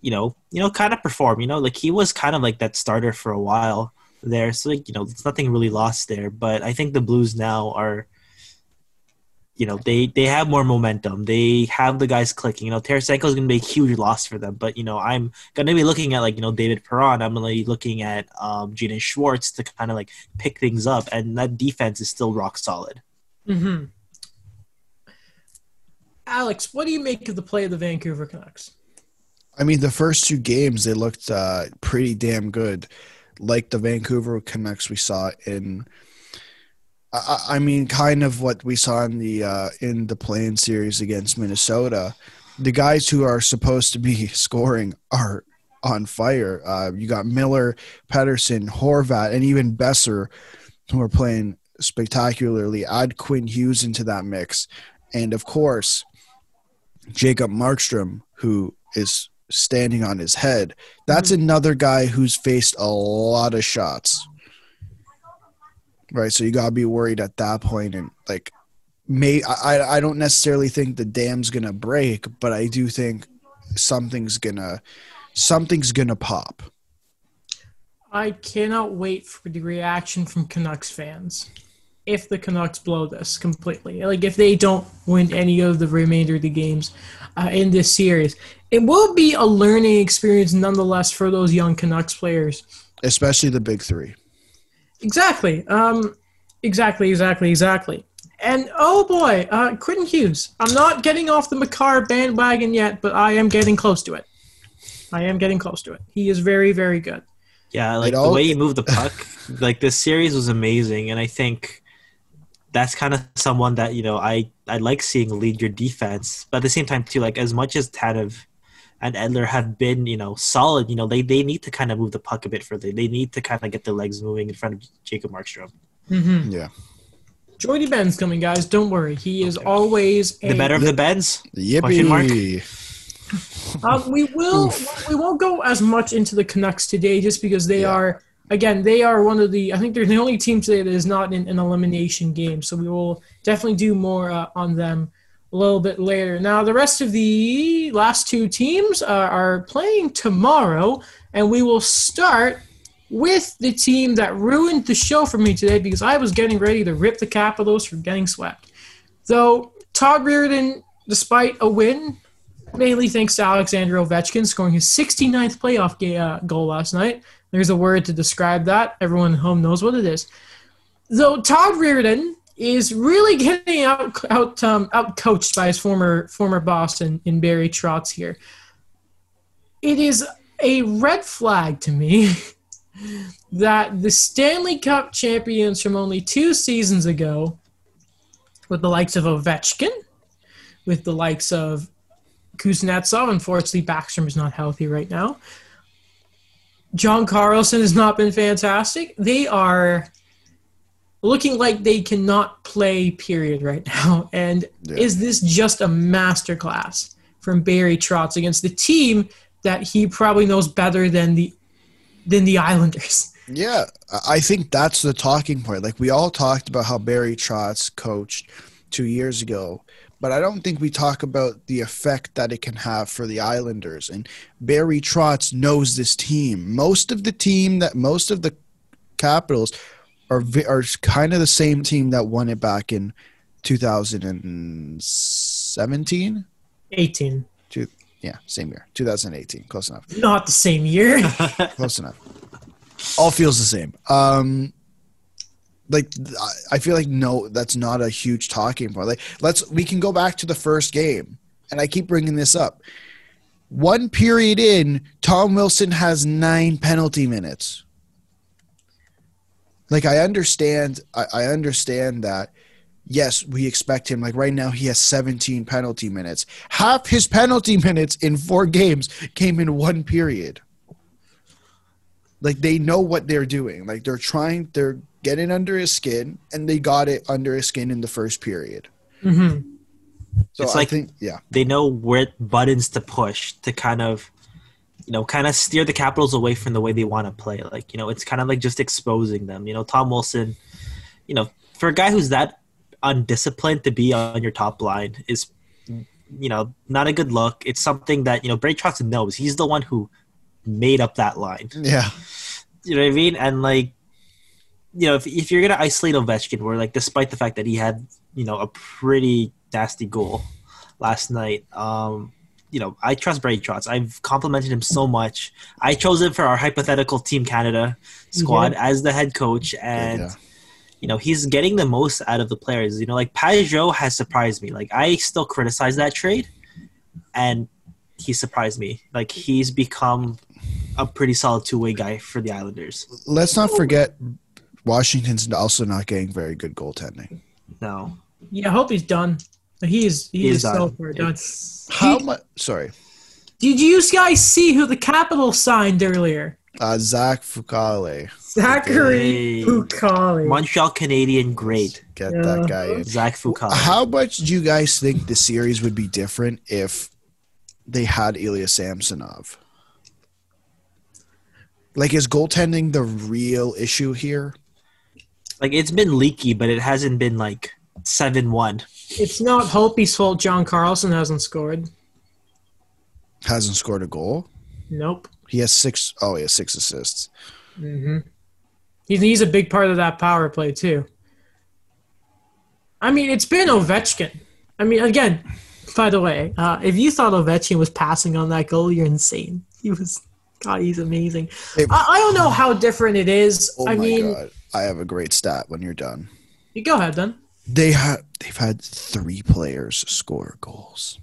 you know you know kind of perform, you know like he was kind of like that starter for a while there, so like you know it's nothing really lost there, but I think the Blues now are you know they they have more momentum. They have the guys clicking. You know, Tarasenko is going to be a huge loss for them. But you know, I'm going to be looking at like you know David Perron. I'm going to be looking at um, Jaden Schwartz to kind of like pick things up, and that defense is still rock solid. hmm Alex, what do you make of the play of the Vancouver Canucks? I mean, the first two games they looked uh, pretty damn good, like the Vancouver Canucks we saw in. I, I mean, kind of what we saw in the uh, in the playing series against Minnesota. The guys who are supposed to be scoring are on fire. Uh, you got Miller, Pettersson, Horvat, and even Boeser, who are playing spectacularly. Add Quinn Hughes into that mix, and of course, Jacob Markstrom, who is standing on his head. That's another guy who's faced a lot of shots. Right, so you gotta be worried at that point, and like, may I I don't necessarily think the dam's gonna break, but I do think something's gonna something's gonna pop. I cannot wait for the reaction from Canucks fans if the Canucks blow this completely. Like if they don't win any of the remainder of the games uh, in this series, it will be a learning experience nonetheless for those young Canucks players. Especially the big three. Exactly. Um, exactly. Exactly. Exactly. And oh boy, uh, Quentin Hughes. I'm not getting off the Makar bandwagon yet, but I am getting close to it. I am getting close to it. He is very, very good. Yeah, like It the way he moved the puck, like this series was amazing, and I think that's kind of someone that you know I I like seeing lead your defense, but at the same time too, like as much as Tanev and Edler have been you know solid, you know they they need to kind of move the puck a bit further. They need to kind of get their legs moving in front of Jacob Markstrom. Mm-hmm. Yeah. Jordie Benn's coming, guys. Don't worry. He is always a, The better of the Bens. Question mark? Yippee. Um, we will. We won't go as much into the Canucks today, just because they Yeah. are again they are one of the. I think they're the only team today that is not in an elimination game. So we will definitely do more uh, on them a little bit later. Now the rest of the last two teams are, are playing tomorrow, and we will start with the team that ruined the show for me today because I was getting ready to rip the Capitals for getting swept. Though Todd Reirden, despite a win, mainly thanks to Alexander Ovechkin scoring his 69th playoff ga- uh, goal last night. There's a word to describe that. Everyone at home knows what it is. Though Todd Reirden is really getting out out um, out coached by his former former boss in, in Barry Trotz here. It is a red flag to me that the Stanley Cup champions from only two seasons ago, with the likes of Ovechkin, with the likes of Kuznetsov. Unfortunately, Backstrom is not healthy right now. John Carlson has not been fantastic. They are looking like they cannot play, period, right now. And Yeah. is this just a masterclass from Barry Trotz against the team that he probably knows better than the than the Islanders? Yeah, I- think that's the talking point. Like we all talked about how Barry Trotz coached two years ago, but I don't think we talk about the effect that it can have for the Islanders. And Barry Trotz knows this team. Most of the team that most of the Capitals are are kind of the same team that won it back in 2017. 18. Yeah, same year, 2018. Close enough. Not the same year. Close enough. All feels the same. Um, like I- I feel like no, that's not a huge talking point. Like let's we can go back to the first game, and I keep bringing this up. One period in, Tom Wilson has nine penalty minutes. Like I understand, I, I understand that. Yes, we expect him. Like right now, he has 17 penalty minutes. Half his penalty minutes in four games came in one period. Like they know what they're doing. Like they're trying, they're getting under his skin, and they got it under his skin in the first period. hmm So It's I like- think, yeah, they know where buttons to push to kind of you know kind of steer the capitals away from the way they want to play. Like you know it's kind of like just exposing them. You know tom wilson you know for a guy who's that undisciplined to be on your top line is you know not a good look. It's something that you know Barry Trotz knows. He's the one who made up that line. Yeah, you know what I mean? And like, you know, if, if you're gonna isolate Ovechkin, where like, despite the fact that he had, you know, a pretty nasty goal last night, um, you know, I trust Brady Trotz. I've complimented him so much. I chose him for our hypothetical Team Canada squad as the head coach, and yeah. you know, he's getting the most out of the players. You know, like Pageau has surprised me. Like, I still criticize that trade, and he surprised me. Like, he's become a pretty solid two way guy for the Islanders. let's not forget Washington's also not getting very good goaltending. No. Yeah, I hope he's done. He is. He, He is is so far done. It's- How much? Sorry, Did you guys see who the Capitals signed earlier? uh, Zach Fucale. Zachary Hey. Bukali. Montreal Canadien great. Get Yeah. that guy in. Zach Fucale. How much do you guys think the series would be different if they had Ilya Samsonov? Like, is goaltending the real issue here? Like it's been leaky, but it hasn't been like seven one. It's not Hope's fault. John Carlson hasn't scored. Hasn't scored a goal. Nope. He has six oh he has six assists. Mm-hmm. He's, he's a big part of that power play too. I mean, it's been Ovechkin. I mean, again, by the way, uh, if you thought Ovechkin was passing on that goal, you're insane. He was, God, he's amazing. Hey, I, I don't know how different it is. oh I my mean, god. I have a great stat when you're done. you go ahead then. They have they've had three players score goals.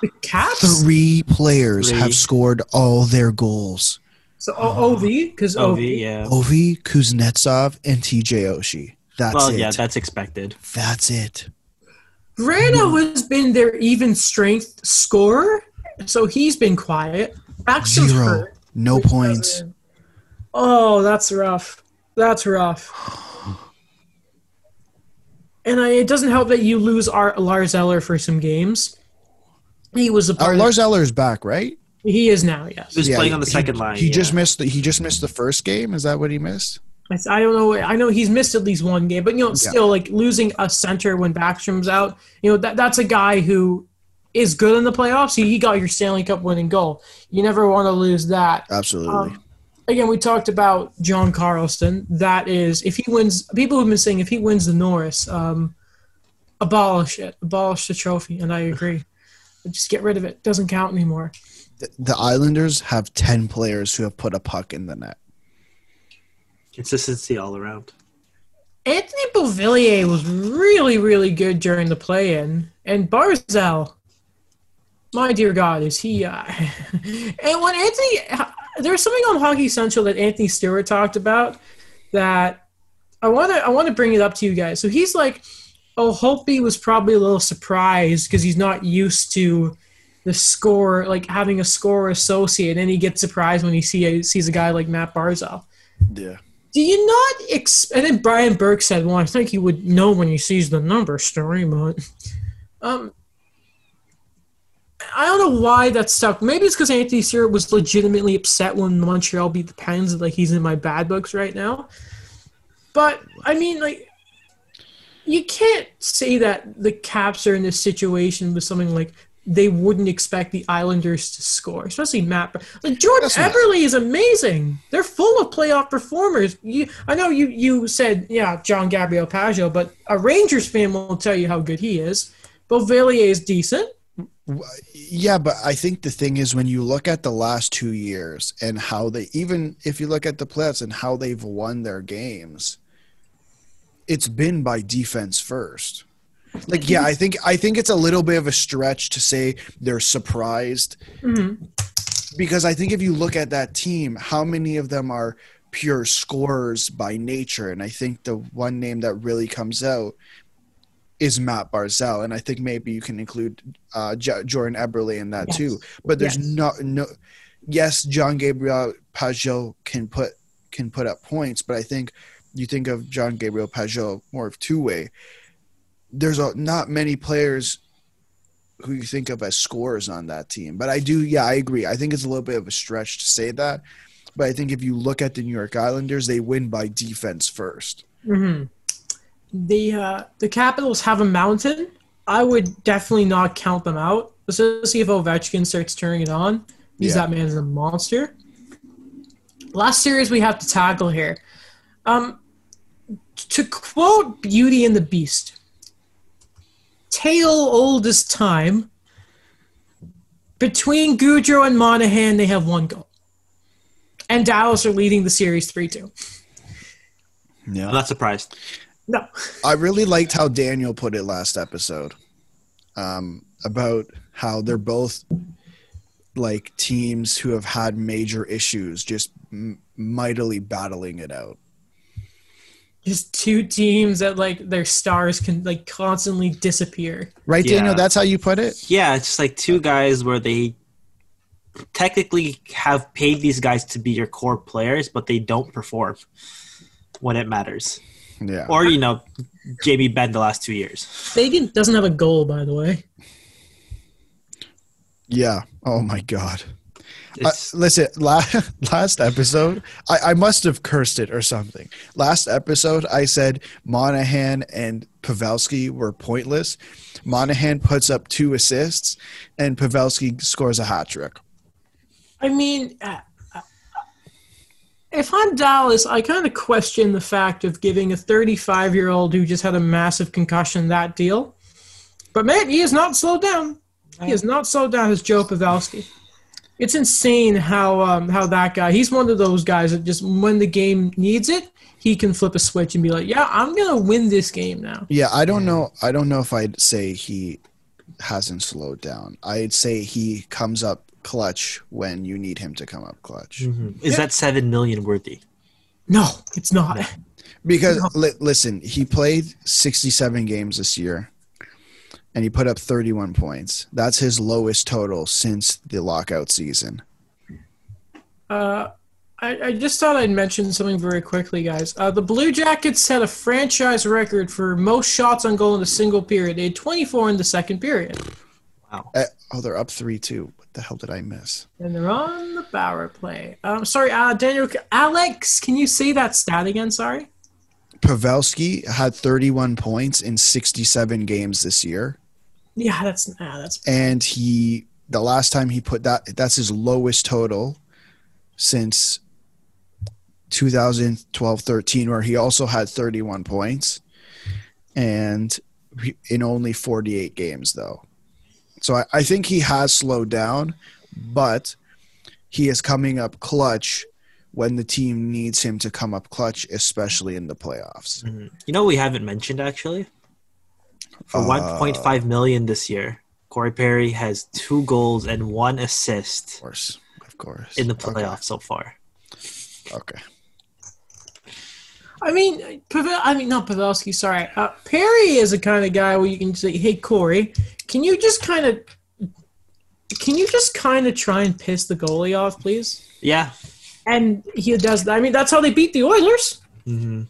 The Caps. Three players Three. have scored all their goals. So o- OV because OV, OV. yeah. Ovi, Kuznetsov, and TJ Oshie. That's well, it. yeah, that's expected. That's it. Grano has been their even strength scorer, so he's been quiet. Baxter's Zero. hurt. No points. Oh, that's rough. That's rough. And I, it doesn't help that you lose Ar- Lars Eller for some games. He was a Uh. Lars Eller is back, right? he is now. Yes. Who's playing on the he- second line? He yeah. just missed. The, he just missed the first game. Is that what he missed? I, I don't know. I know he's missed at least one game, but you know, Yeah. still like losing a center when Backstrom's out. You know that that's a guy who is good in the playoffs. He, he got your Stanley Cup winning goal. You never want to lose that. Absolutely. Um, again, we talked about John Carlson. That is, if he wins, people have been saying if he wins the Norris, um, abolish it, abolish the trophy, and I agree. Just get rid of it. Doesn't count anymore. the, the Islanders have ten players who have put a puck in the net. consistency all around. Anthony Beauvillier was really, really good during the play-in, and Barzal, my dear God, is he? Uh, and when Anthony, there was something on Hockey Central that Anthony Stewart talked about that I want to, I want to bring it up to you guys. So he's like, oh, Holtby was probably a little surprised because he's not used to the score, like having a score associate, and he gets surprised when he see sees a guy like Matt Barzal. Yeah. Do you not ex- and then Brian Burke said, "Well, I think he would know when he sees the number, story, but um, I don't know why that stuck. Maybe it's because Anthony Stewart was legitimately upset when Montreal beat the Pens. Like he's in my bad books right now. But I mean, like, you can't say that the Caps are in this situation with something like they wouldn't expect the Islanders to score, especially Matt. Like Jordan That's Eberle is amazing. They're full of playoff performers. You, I know you you said yeah, John Gabriel Pageau, but a Rangers fan will tell you how good he is. Beauvillier is decent. Yeah, but I think the thing is when you look at the last two years and how they even if you look at the playoffs and how they've won their games, it's been by defense first. Like, yeah, I think I think it's a little bit of a stretch to say they're surprised. Mhm. because I think if you look at that team, how many of them are pure scorers by nature? And I think the one name that really comes out is Matt Barzal, and I think maybe you can include uh, J- Jordan Eberle in that Yes. too. But there's Yes. no no. Yes, John Gabriel Pageau can put can put up points, but I think you think of John Gabriel Pageau more of two way. There's a, not many players who you think of as scorers on that team. But I do, yeah, I agree. I think it's a little bit of a stretch to say that. But I think if you look at the New York Islanders, they win by defense first. hmm The uh, the Capitals have a mountain. I would definitely not count them out, Let's see if Ovechkin starts turning it on. He's Yeah. that man is a monster. Last series we have to tackle here. Um, to quote Beauty and the Beast, tale old as time. Between Gaudreau and Monahan, they have one goal. And Dallas are leading the series 3 2. I'm Yeah. not surprised. No. I really liked how Daniel put it last episode um, about how they're both like teams who have had major issues, just m- mightily battling it out. just two teams that like their stars can like constantly disappear. Right, Yeah. Daniel? That's how you put it? Yeah, it's just like two guys where they technically have paid these guys to be your core players, but they don't perform when it matters. Yeah. Or you know, Jamie Benn the last two years. Fagan doesn't have a goal, by the way. Yeah. Oh my God. Uh, listen, la- last episode, I, I must have cursed it or something. Last episode, I said Monahan and Pavelski were pointless. Monahan puts up two assists, and Pavelski scores a hat trick. I mean, uh, if I'm Dallas, I kind of question the fact of giving a 35 year old who just had a massive concussion that deal. But man, he has not slowed down. He has not slowed down as Joe Pavelski. It's insane how um, how that guy. He's one of those guys that just when the game needs it, he can flip a switch and be like, "Yeah, I'm gonna win this game now." Yeah, I don't know. I don't know if I'd say he hasn't slowed down. I'd say he comes up clutch when you need him to come up clutch. is that seven million worthy? No, it's not. Because li- listen, he played 67 games this year and he put up 31 points. That's his lowest total since the lockout season. Uh, I, I just thought I'd mention something very quickly, guys. Uh, the Blue Jackets set a franchise record for most shots on goal in a single period. They had 24 in the second period, Wow. Uh, oh, they're up 3 2. The hell did I miss? and they're on the power play. Um, sorry, uh, Daniel, Alex, can you say that stat again? Sorry. Pavelski had 31 points in 67 games this year. Yeah, that's nah, that's And he, the last time he put that, that's his lowest total since 2012 13, where he also had 31 points and in only 48 games, though. So I, I think he has slowed down, but he is coming up clutch when the team needs him to come up clutch, especially in the playoffs. Mhm. You know, we haven't mentioned actually. For Uh, 1.5 million this year, Corey Perry has two goals and one assist Of course, of course. in the Okay, so far. Okay. I mean, Pavel, I mean, not Pavelski. Sorry, uh, Perry is a kind of guy where you can say, "Hey, Corey, can you just kind of, can you just kind of try and piss the goalie off, please?" Yeah. And he does that. I mean, that's how they beat the Oilers. hmm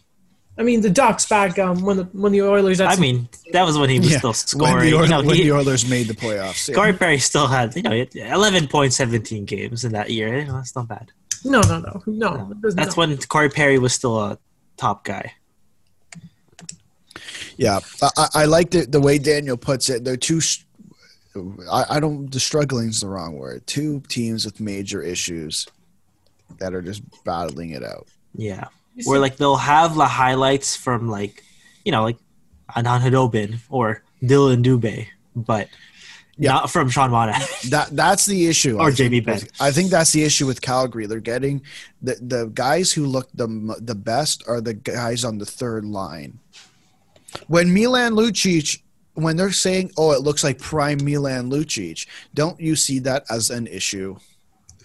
I mean, the Ducks back um, when the when the Oilers. I mean, that was when he was Yeah, still scoring. When the, Oil- you know, when he, the Oilers made the playoffs. yeah. Corey Perry still had you know 11 points, 17 games in that year. You know, that's not bad. no, no, no, no. there's That's no. when Corey Perry was still a top guy. Yeah, I, I- I like the the way Daniel puts it. They're two. I don't. The struggling is the wrong word. Two teams with major issues that are just battling it out. Yeah. Where like they'll have the highlights from like, you know, like Anton Khudobin or Dillon Dubé, but Yeah. not from Sean Monahan. That that's the issue. Or I think, Jamie Benn. I think that's the issue with Calgary. They're getting the the guys who look the the best are the guys on the third line. When Milan Lucic, when they're saying, "Oh, it looks like prime Milan Lucic," don't you see that as an issue?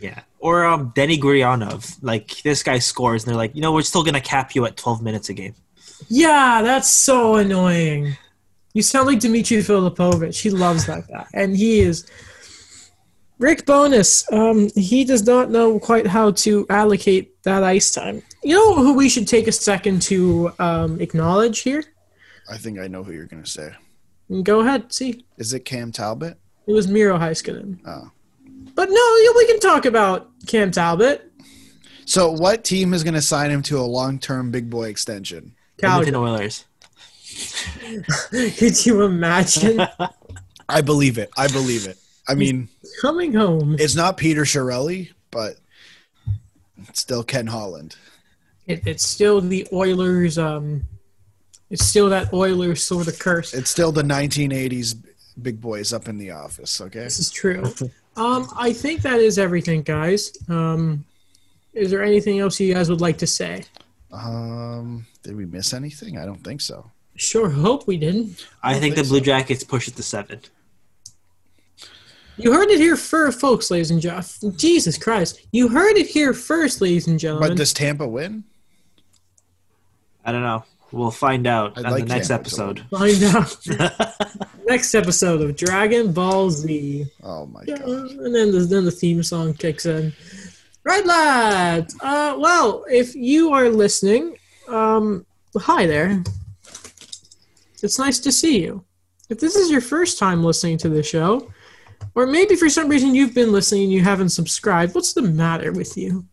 Yeah. Or um, Denny Gurianov. Like this guy scores, and they're like, you know, we're still gonna cap you at 12 minutes a game. Yeah, that's so annoying. You sound like Dmitry Filipovic. He loves that guy, and he is. Rick Bowness, um, he does not know quite how to allocate that ice time. You know who we should take a second to um, acknowledge here? I think I know who you're going to say. Go ahead, see. Is it Cam Talbot? It was Miro Heiskanen. Oh. But no, yeah, we can talk about Cam Talbot. So, what team is going to sign him to a long-term big boy extension? Edmonton Calgary. Oilers. Could you imagine I believe it. I believe it. I mean, coming home? it's not Peter Chiarelli, but it's still Ken Holland. It, it's still the Oilers. Um, it's still that Oilers sort of curse. It's still the 1980s big boys up in the office. Okay. This is true. Um, I think that is everything, guys. Um, is there anything else you guys would like to say? Um, did we miss anything? I don't think so. Sure hope we didn't. I don't think the think Blue so. Jackets push it to seven. You heard it here first, folks, ladies and gentlemen. Jesus Christ. You heard it here first, ladies and gentlemen. But does Tampa win? I don't know. We'll find out I'd on like the next Tampa episode. Find out. Next episode of Dragon Ball Z. Oh my Yeah, god. and then the, then the theme song kicks in. Right, lads. Uh, well, if you are listening, um, hi there. It's nice to see you. If this is your first time listening to the show, or maybe for some reason you've been listening and you haven't subscribed, what's the matter with you?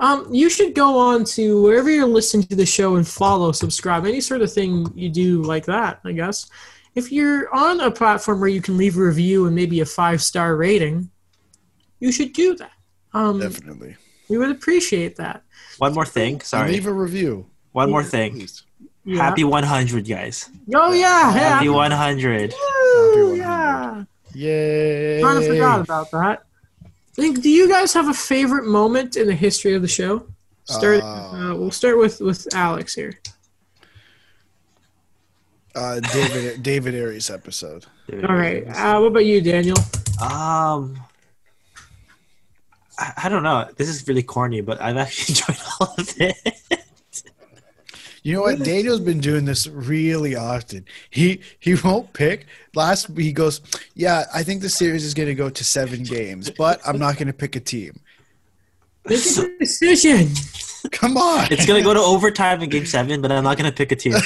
Um, you should go on to wherever you're listening to the show and follow, subscribe, any sort of thing you do like that, I guess. If you're on a platform where you can leave a review and maybe a five star rating, you should do that. Um, Definitely. we would appreciate that. One more thing. And Sorry. leave a review. One more thing. Please. Yeah. Happy 100, guys. Oh yeah, yeah. Happy 100. Woo, 100. yeah. Yay. Kind of forgot about that. Think, do you guys have a favorite moment in the history of the show? Start. Uh, Uh, we'll start with with Alex here. Uh, David David Aries episode. All right. Uh, what about you, Daniel? Um, I, I don't know. This is really corny, but I've actually enjoyed all of it. You know what? Daniel's been doing this really often. He he won't pick. Last he goes, yeah, I think the series is going to go to seven games, but I'm not going to pick a team. Make a decision. Come on. It's gonna go to overtime in Game Seven, but I'm not gonna pick a team.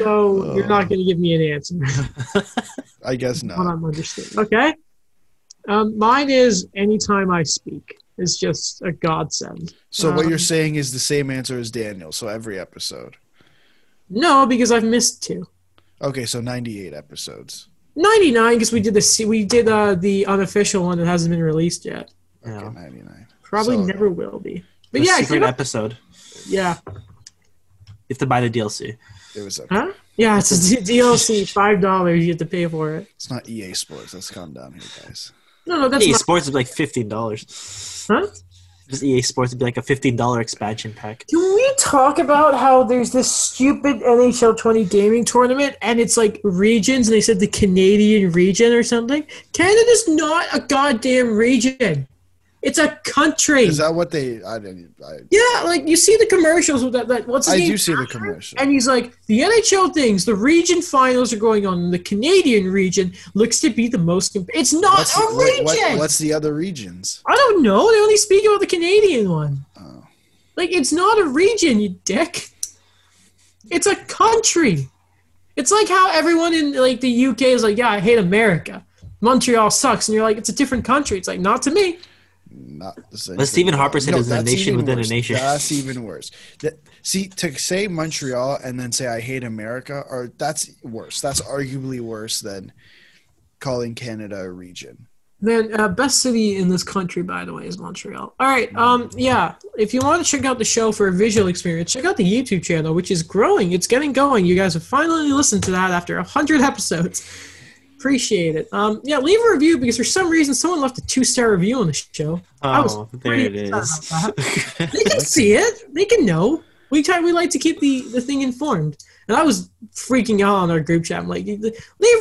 So you're not going to give me an answer. I guess not. I'm understanding. Okay. Um, mine is anytime I speak. It's just a godsend. So what Um, you're saying is the same answer as Daniel. So every episode. No, because I've missed two. Okay, so 98 episodes. 99 because we did the we did uh, the unofficial one that hasn't been released yet. Okay, Yeah. 99. Probably So- never will be. But The yeah, secret episode. yeah, You have to buy the DLC. It was okay. huh? Yeah, it's a DLC, five dollars. You have to pay for it. It's not EA Sports. Let's calm down here, guys. No, no, that's EA not. Sports is like fifteen dollars. Huh? Just EA Sports would be like a fifteen dollar expansion pack. Can we talk about how there's this stupid NHL 20 gaming tournament and it's like regions and they said the Canadian region or something? Canada's not a goddamn region. It's a country. Is that what they? I didn't. I, yeah, like you see the commercials with that. that what's his I name? do see the commercial. And he's like, the NHL things, the region finals are going on. and The Canadian region looks to be the most. It's not What's, a what- region. what- what's the other regions? I don't know. They only speak about the Canadian one. Oh. Like, it's not a region, you dick. It's a country. It's like how everyone in like the UK is like, yeah, I hate America. Montreal sucks, and you're like, it's a different country. It's like, not to me. Not the same. But. Stephen Harper said it was a nation even within a nation. That's even worse. That, see, to say Montreal and then say I hate America, or that's worse. That's arguably worse than calling Canada a region. Then uh, best city in this country, by the way, is Montreal. All right, um, yeah. If you want to check out the show for a visual experience, check out the YouTube channel, which is growing. It's getting going. You guys have finally listened to that after a hundred episodes. Appreciate it. Um, yeah, leave a review because for some reason someone left a two star review on the show. I was Oh, there pretty it upset is. They can see it. They can know. We try. We like to keep the the thing informed. And I was freaking out on our group chat. I'm like, leave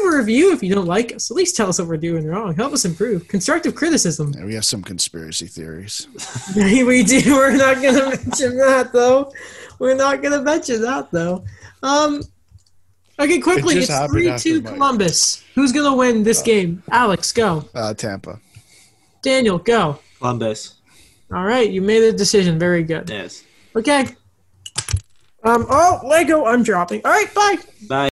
a review if you don't like us. At least tell us what we're doing wrong. Help us improve. Constructive criticism. And we have some conspiracy theories. we do. We're not going to mention that, though. We're not going to mention that, though. Um, okay, quickly. just It's happened 3 after 2 Mike. Columbus. Who's going to win this game? Alex, go. Uh, Tampa. Daniel, go. Columbus. All right, you made a decision. Very good. Yes. Okay. Um. Oh, Lego. I'm dropping. All right. Bye. Bye.